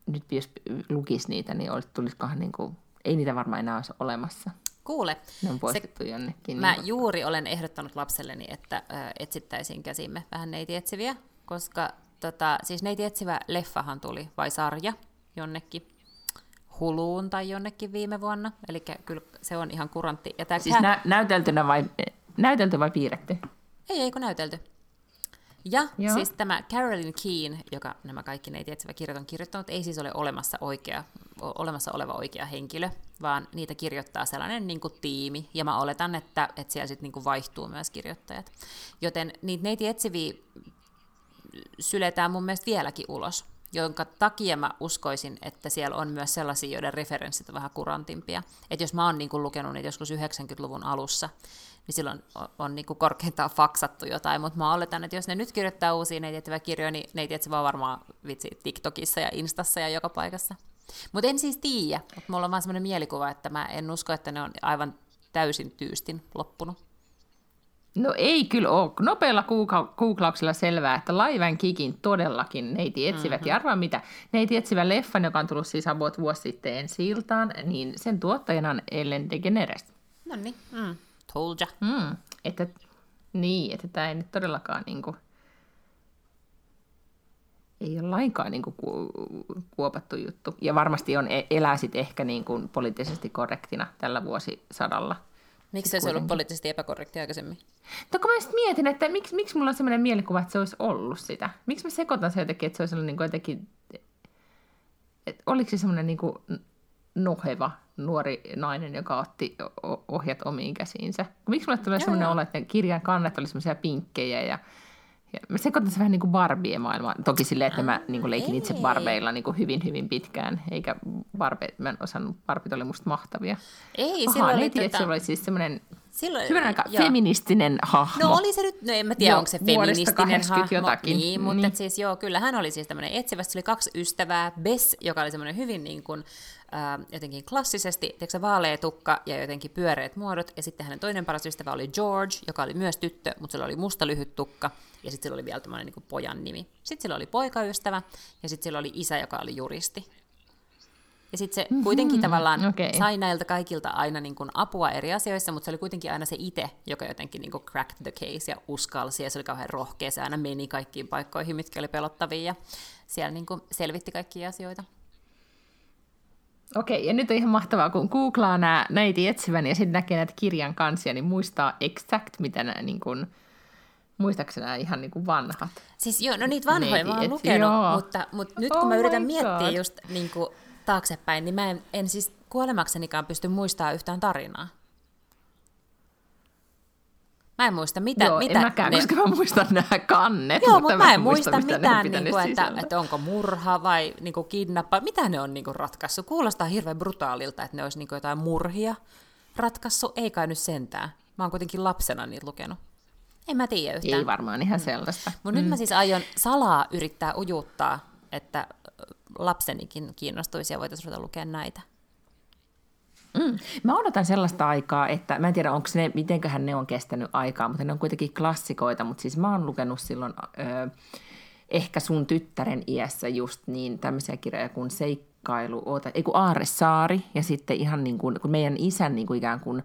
Nyt jos lukisi niitä, niin olisi, tulisikohan niin kuin... Ei niitä varmaan enää olisi olemassa. Kuule, Ne on poistettu se, jonnekin. mä niin juuri olen ehdottanut lapselleni, että ö, etsittäisiin käsimme vähän neiti etsiviä, koska tota, siis neiti etsivä leffahan tuli, vai sarja, jonnekin Huluun tai jonnekin viime vuonna, eli kyllä se on ihan kurantti. Ja tää Siis nä- näyteltynä vai, näytelty vai piirretty? Ei, ei kun näytelty. Ja Joo. Siis tämä Carolyn Keane, joka nämä kaikki neiti etsivä kirjat on kirjoittanut, ei siis ole olemassa, oikea, olemassa oleva oikea henkilö, vaan niitä kirjoittaa sellainen niin kuin tiimi, ja mä oletan, että, että siellä sitten niin vaihtuu myös kirjoittajat. Joten niitä neiti etsiviä syletään mun mielestä vieläkin ulos, jonka takia mä uskoisin, että siellä on myös sellaisia, joiden referenssit on vähän kurantimpia. Että jos mä oon niin lukenut niitä joskus 90-luvun alussa, niin silloin on, on niin korkeintaan faksattu jotain, mutta mä oletan, että jos ne nyt kirjoittaa uusia neiti etsiviä kirjoja, niin neiti etsivä on varmaan vitsi TikTokissa ja Instassa ja joka paikassa. Mutta en siis tiedä, mutta mulla on vaan semmoinen mielikuva, että mä en usko, että ne on aivan täysin tyystin loppunut. No ei kyllä ole. Nopealla googla- googlauksella selvää, että Laivan kikin todellakin neiti etsivät. Mm-hmm. Ja arvaa mitä, neiti etsivä leffan, joka on tullut siis about vuosi sitten ensi iltaan, niin sen tuottajana on Ellen DeGeneres. No niin, mm. told ya. Mm, että, niin, että tämä ei nyt todellakaan niin kuin, ei ole lainkaan niin kuin, ku, kuopattu juttu. Ja varmasti on, e- elää sit ehkä niin kuin, poliittisesti korrektina tällä vuosisadalla. Miksi se olisi ollut poliittisesti epäkorrekti aikaisemmin? No kun mä sitten mietin, että miksi, miksi mulla on sellainen mielikuva, että se olisi ollut sitä. Miksi mä sekoitan se jotenkin, että se olisi ollut niin kuin jotenkin, että oliko se semmoinen niin kuin noheva nuori nainen, joka otti ohjat omiin käsiinsä. Miksi mulle tulee semmoinen olo, että ne kirjan kannet oli semmoisia pinkkejä ja, ja mä sekoitan se vähän niin kuin Barbie-maailmaan. Toki silleen, että mä niin kuin leikin itse ei. barbeilla niin kuin hyvin, hyvin pitkään, eikä barbe, mä en osannut, barbit oli musta mahtavia. Ei, Aha, silloin oli, neiti tota, etsivä oli siis semmoinen silloin, hyvän aika joo. feministinen hahmo. No oli se nyt, no en mä tiedä, Joo, onko se feministinen 80 hahmo. jotakin. Niin, mutta Niin. Et siis joo, kyllä hän oli siis tämmöinen etsivä. Se oli kaksi ystävää, Bess, joka oli semmoinen hyvin niin kuin, äh, jotenkin klassisesti, tiedätkö, vaalea tukka ja jotenkin pyöreät muodot. Ja sitten hänen toinen paras ystävä oli George, joka oli myös tyttö, mutta sillä oli musta lyhyt tukka. Ja sitten sillä oli vielä tämmöinen niin pojan nimi. Sitten sillä oli poikaystävä ja sitten sillä oli isä, joka oli juristi. Ja sitten se kuitenkin tavallaan okei. sai näiltä kaikilta aina niin kuin apua eri asioissa, mutta se oli kuitenkin aina se itse, joka jotenkin niin kuin cracked the case ja uskalsi, ja se oli kauhean rohkea, se aina meni kaikkiin paikkoihin, mitkä oli pelottavia, ja siellä niin kuin selvitti kaikkia asioita. Okei, ja nyt on ihan mahtavaa, kun googlaa nämä neiti etsivän ja sitten näkee näitä kirjan kansia, niin muistaa exact, mitä nämä, niin kuin, muistaakseni nämä ihan niin kuin vanhat. Siis joo, no niitä vanhoja mä oon lukenut, joo. mutta, mutta nyt Oh kun mä my yritän miettiä God. just niin kuin taaksepäin, niin mä en, en siis kuolemaksenikaan pysty muistamaan yhtään tarinaa. Mä en muista, mitä, Joo, mitä en mäkään, ne... koska mä muistan nämä kannet. Joo, mutta mä en muista, mitä on mitään, pitänyt niin kuin, että, että onko murha vai niin kuin kidnappa, mitä ne on niin kuin ratkaissut. Kuulostaa hirveän brutaalilta, että ne olisi niin kuin jotain murhia ratkaissut, ei kai nyt sentään. Mä oon kuitenkin lapsena niitä lukenut. En mä tiedä yhtään. Ei varmaan ihan sellaista. Mutta mm. nyt mä siis aion salaa yrittää ujuttaa, että lapsenikin kiinnostuisi ja voitaisiin ruveta lukea näitä. Mm. Mä odotan sellaista aikaa, että mä en tiedä, onko ne, mitenköhän ne on kestänyt aikaa, mutta ne on kuitenkin klassikoita, mutta siis mä oon lukenut silloin ö, ehkä sun tyttären iässä just niin tämmöisiä kirjoja kuin Seikkailu, oota, ei kun Aarresaari ja sitten ihan niin kuin, kun meidän isän niin kuin ikään kuin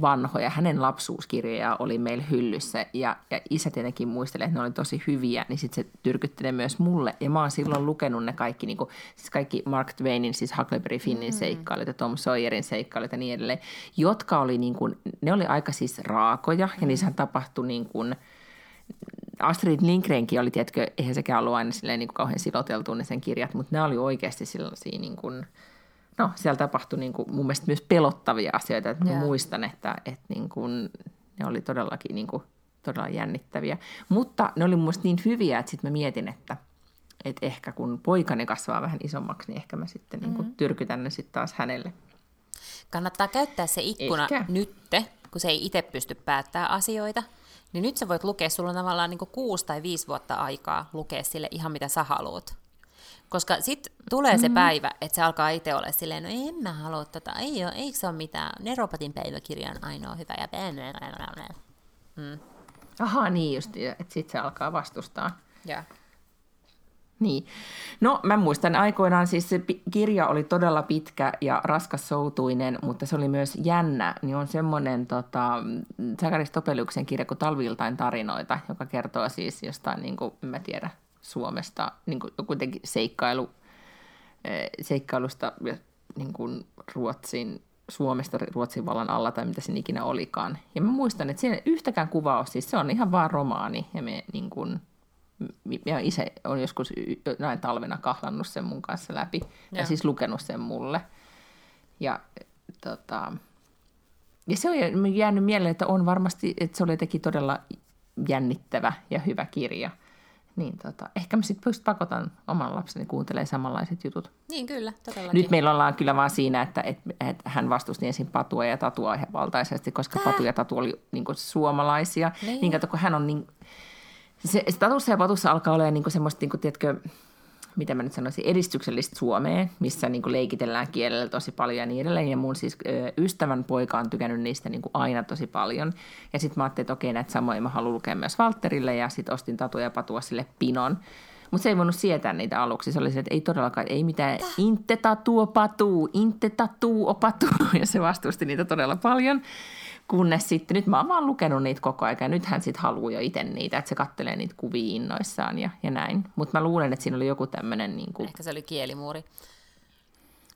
vanhoja, hänen lapsuuskirjoja oli meillä hyllyssä ja, ja isä tietenkin muistelee, että ne oli tosi hyviä, niin sitten se tyrkytti ne myös mulle ja mä oon silloin lukenut ne kaikki, niin kuin, siis kaikki Mark Twainin, siis Huckleberry Finnin mm. seikkailut ja Tom Sawyerin seikkailut ja niin edelleen, jotka oli niin kuin, ne oli aika siis raakoja ja niissähän tapahtui niin kuin, Astrid Lindgrenkin oli, tiedätkö, eihän sekään ollut aina silleen niin kuin kauhean siloteltu ne sen kirjat, mutta ne oli oikeasti sellaisia niin kuin, no, siellä tapahtui niin kuin, mun mielestä myös pelottavia asioita. Että mä Joo. muistan, että, että niin kuin, ne oli todellakin niin kuin, todella jännittäviä. Mutta ne oli mun mielestä niin hyviä, että sitten mä mietin, että, että ehkä kun poikani kasvaa vähän isommaksi, niin ehkä mä sitten niin kuin, tyrkytän ne sitten taas hänelle. Kannattaa käyttää se ikkuna Ehkä. nytte, kun se ei itse pysty päättämään asioita. Niin nyt sä voit lukea, sulla on tavallaan niin kuusi tai viisi vuotta aikaa lukea sille ihan mitä sä haluat. Koska sitten tulee se päivä, että se alkaa itse olla silleen, no en mä halua tota, ei ole, eikö se ole mitään, Neropatin päiväkirja on ainoa hyvä ja Ahaa, niin just, että sitten se alkaa vastustaa. ja. Niin. No mä muistan aikoinaan, siis se kirja oli todella pitkä ja raskas soutuinen, mutta se oli myös jännä. Niin on semmoinen tota, Sakari Stopeliuksen kirja kuin Talviltain tarinoita, joka kertoo siis jostain, niin kuin, en mä tiedä, Suomesta, niin kuin kuitenkin seikkailu, eh, seikkailusta ja niin kuin Ruotsin, Suomesta Ruotsin vallan alla tai mitä se ikinä olikaan. Ja mä muistan, että siinä yhtäkään kuvaus, siis se on ihan vaan romaani ja me niin kuin, ja isä on joskus näin talvena kahlannut sen mun kanssa läpi, ja Joo. siis lukenut sen mulle. Ja, tota, ja se on jäänyt mieleen, että on varmasti, että se oli jotenkin todella jännittävä ja hyvä kirja. Niin tota, ehkä mä sitten just pakotan oman lapseni kuuntelemaan samanlaiset jutut. Niin kyllä, todellakin. Nyt meillä ollaan kyllä vaan siinä, että, että, että hän vastusti ensin patua ja tatua valtaisesti, koska patu ja tatu oli niin suomalaisia. Niin. Niin kato, kun hän on niin... Se, se tatussa ja patussa alkaa olla niin semmoista, niin kuin, tiedätkö, mitä mä nyt sanoisin, edistyksellistä Suomea, missä niin kuin leikitellään kielellä tosi paljon ja niin edelleen. Ja mun siis ö, ystävän poika on tykännyt niistä niin kuin aina tosi paljon. Ja sitten mä ajattelin, että okei, näitä samoja mä haluan lukea myös Valterille ja sitten ostin tatuja ja patua sille pinon. Mutta se ei voinut sietää niitä aluksi. Se oli se, että ei todellakaan, ei mitään, inte tatuo patuu, inte. Ja se vastusti niitä todella paljon. Kunnes sitten, nyt mä oon vaan lukenut niitä koko ajan, ja nyt hän sitten haluaa jo itse niitä, että se kattelee niitä kuvia innoissaan ja, ja näin. Mutta mä luulen, että siinä oli joku tämmöinen, niin kuin, Ehkä se oli kielimuuri.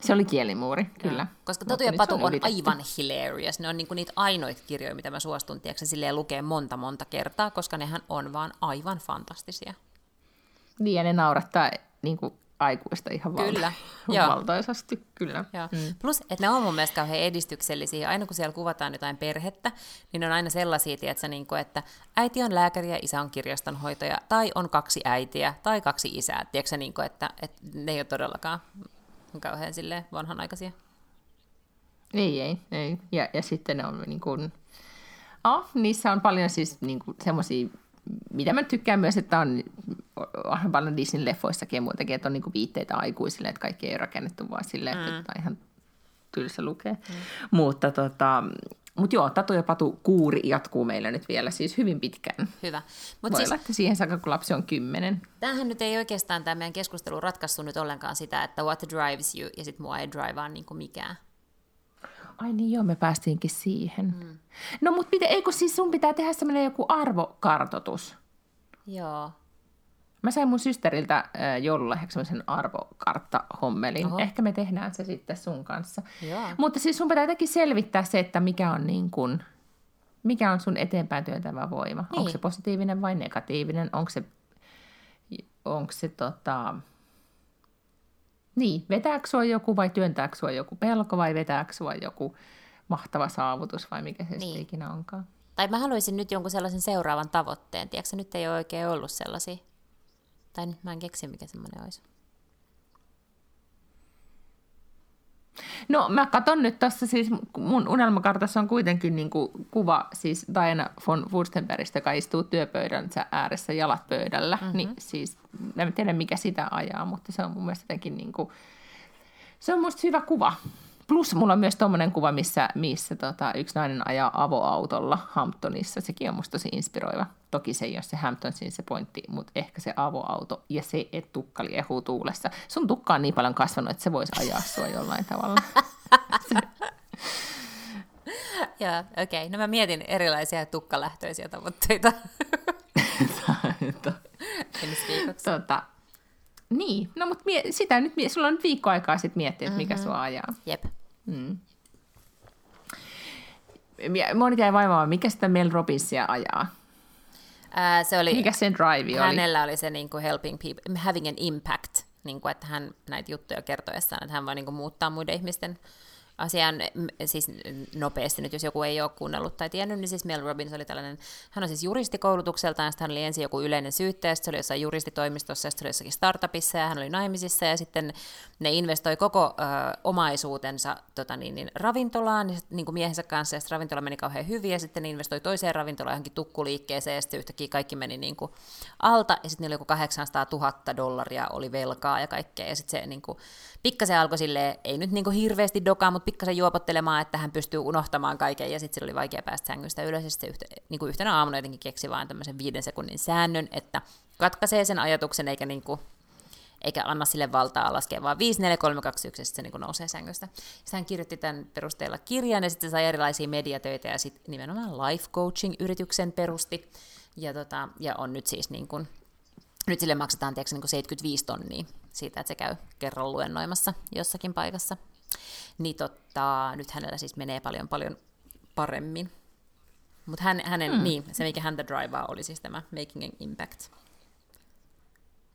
se oli kielimuuri, kyllä. Koska Tatu ja Patu on ylitetty. aivan hilarious. Ne on niinku niitä ainoita kirjoja, mitä mä suostun tiedätkö, silleen lukee monta monta kertaa, koska nehän on vaan aivan fantastisia. Niin, ja ne naurattaa niin kuin aikuista ihan valta- Kyllä, joo. valtaisasti, kyllä. Joo. Mm. Plus, että ne on mun mielestä kauhean edistyksellisiä. Aina kun siellä kuvataan jotain perhettä, niin ne on aina sellaisia, tiedätkö, niin kuin, että äiti on lääkäri ja isä on kirjastonhoitaja, tai on kaksi äitiä, tai kaksi isää. Tiedätkö, niin kuin, että, että ne ei ole todellakaan kauhean silleen vanhanaikaisia. Ei, ei, ei. Ja, ja sitten ne on niin kuin, oh, niissä on paljon siis niin kuin semmoisia, mitä mä tykkään myös, että on, on paljon Disney-leffoissakin ja muutenkin, että on niin kuin viitteitä aikuisille, että kaikki ei ole rakennettu vaan silleen, että mm. ihan tylsä lukee. Mm. Mutta tota, mut joo, Tatu ja Patu kuuri jatkuu meillä nyt vielä siis hyvin pitkään. Hyvä. Voi Mutta siis, olla, että siihen saakka, kun lapsi on kymmenen. tämähän nyt ei oikeastaan tämä meidän keskustelu ratkaissut nyt ollenkaan sitä, että what drives you, ja sitten mua ei drivea niin mikään. Ai niin joo, me päästiinkin siihen. Mm. No mutta miten, eikö siis sun pitää tehdä semmoinen joku arvokartoitus? Joo. Mä sain mun systeriltä äh, joululahjaksi semmoisen arvokartta-hommelin. Oho. Ehkä me tehdään se sitten sun kanssa. Joo. Mutta siis sun pitää jotenkin selvittää se, että mikä on, niin kun, mikä on sun eteenpäin työntävä voima. Niin. Onko se positiivinen vai negatiivinen? Onko se, onko se tota... Niin, vetääkö sua joku vai työntääkö sua joku pelko vai vetääkö sua joku mahtava saavutus vai mikä se niin. Ikinä onkaan? Tai mä haluaisin nyt jonkun sellaisen seuraavan tavoitteen. Tiedätkö, nyt ei ole oikein ollut sellaisia. Tai nyt mä en keksi, mikä semmoinen olisi. No mä katson nyt tuossa siis, mun unelmakartassa on kuitenkin niin kuin kuva siis Diana von Furstenbergistä, joka istuu työpöydänsä ääressä jalat pöydällä. Mm-hmm. Niin siis, en tiedä mikä sitä ajaa, mutta se on mun mielestä jotenkin niin kuin, se on musta hyvä kuva. Plus mulla on myös tommonen kuva, missä, missä tota, yksi nainen ajaa avoautolla Hamptonissa. Sekin on musta tosi inspiroiva. Toki se ei ole se Hamptonsin se pointti, mutta ehkä se avoauto ja se, että tukka liehuu tuulessa. Sun tukka on niin paljon kasvanut, että se voisi ajaa sua jollain tavalla. Joo, okei. Okay. No mä mietin erilaisia tukkalähtöisiä tavoitteita ensi viikoksi. tota, niin, no mutta mie- sitä nyt, mie- sulla on nyt viikko aikaa sitten miettiä, että mikä mm-hmm. sua ajaa. Jep. Ja Moni jäi vaivaamaan, mikä sitä Mel Robbinsia ajaa? Ää, se oli, Mikä sen drive oli? hänellä oli se niin kuin helping people, having an impact. niin kuin, että hän näitä juttuja kertoessaan, että hän vaan niin kuin, muuttaa muiden ihmisten asian siis nopeasti nyt, jos joku ei ole kuunnellut tai tiennyt, niin siis Mel Robbins oli tällainen, hän on siis juristikoulutukseltaan, sitten hän oli ensin joku yleinen syyttäjä, sitten se oli jossain juristitoimistossa, sitten se oli jossakin startupissa ja hän oli naimisissa ja sitten ne investoi koko ö, omaisuutensa tota niin, niin, ravintolaan niin, kuin miehensä kanssa ja sitten ravintola meni kauhean hyvin ja sitten ne investoi toiseen ravintolaan johonkin tukkuliikkeeseen ja sitten yhtäkkiä kaikki meni niin kuin alta ja sitten oli joku 800 000 dollaria oli velkaa ja kaikkea ja sitten se niin kuin, pikkasen alkoi silleen, ei nyt niin kuin hirveästi dokaa, mutta pikkasen juopottelemaan, että hän pystyy unohtamaan kaiken, ja sitten oli vaikea päästä sängystä ylös, ja sitten yhte, niin kuin yhtenä aamuna jotenkin keksi vaan tämmöisen viiden sekunnin säännön, että katkaisee sen ajatuksen, eikä, niin kuin, eikä anna sille valtaa laskea, vaan 5, 4, 3, 2, 1, ja sitten se niin nousee sängystä. Sitten hän kirjoitti tämän perusteella kirjan, ja sitten sai erilaisia mediatöitä, ja sitten nimenomaan life coaching-yrityksen perusti, ja, tota, ja on nyt siis niin kuin, nyt sille maksetaan tiedätkö, niin kuin 75 tonnia siitä, että se käy kerran luennoimassa jossakin paikassa niin tota, nyt hänellä siis menee paljon paljon paremmin. Mutta hän, hänen, hmm. niin, se mikä häntä drivaa oli siis tämä Making an Impact.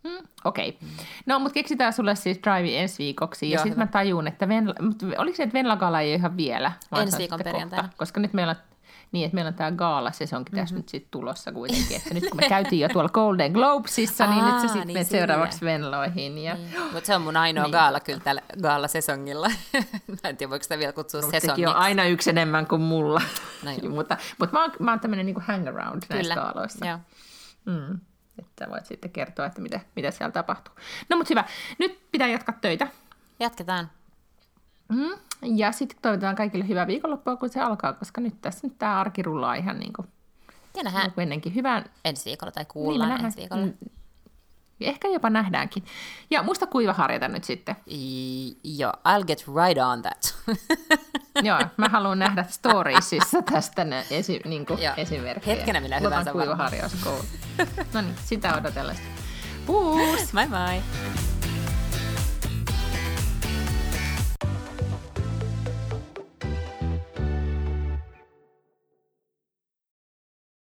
Hmm, Okei. Okay. No, mutta keksitään sulle siis Drive ensi viikoksi. Ja sitten mä tajun, että Venla, oliko se, että Venla ei ihan vielä? Ensi viikon perjantaina. Kohta, koska nyt meillä on niin, että meillä on tämä gaala-sesonkin tässä mm-hmm. nyt sitten tulossa kuitenkin. Että nyt kun me käytiin jo tuolla Golden Globesissa, niin nyt se sitten niin seuraavaksi Venloihin. Ja... Niin. Mutta se on mun ainoa niin. gaala kyllä tällä gaala-sesongilla. Mä en tiedä, voiko sitä vielä kutsua no, sesongiksi. on aina yksi enemmän kuin mulla. No, mutta, mutta mä oon, mä oon tämmöinen niin hang around näissä kyllä. gaaloissa. Joo. Mm. Että voit sitten kertoa, että mitä, mitä siellä tapahtuu. No mutta hyvä. Nyt pitää jatkaa töitä. Jatketaan. Mm. Ja sitten toivotetaan kaikille hyvää viikonloppua, kun se alkaa, koska nyt tässä nyt tämä arki rullaa ihan niin kuin, ja nähdään niin kuin ennenkin. Hyvän... ensi viikolla tai kuullaan niin ensi viikolla. Mm. Ehkä jopa nähdäänkin. Ja muista kuivaharjata nyt sitten. I, joo, I'll get right on that. joo, mä haluan nähdä storiesissa tästä ne esi, niin kuin esimerkkejä. Hetkenä minä hyvänsä kuivaharjauskoulu. no niin, sitä odotellessa. Puus! Bye bye!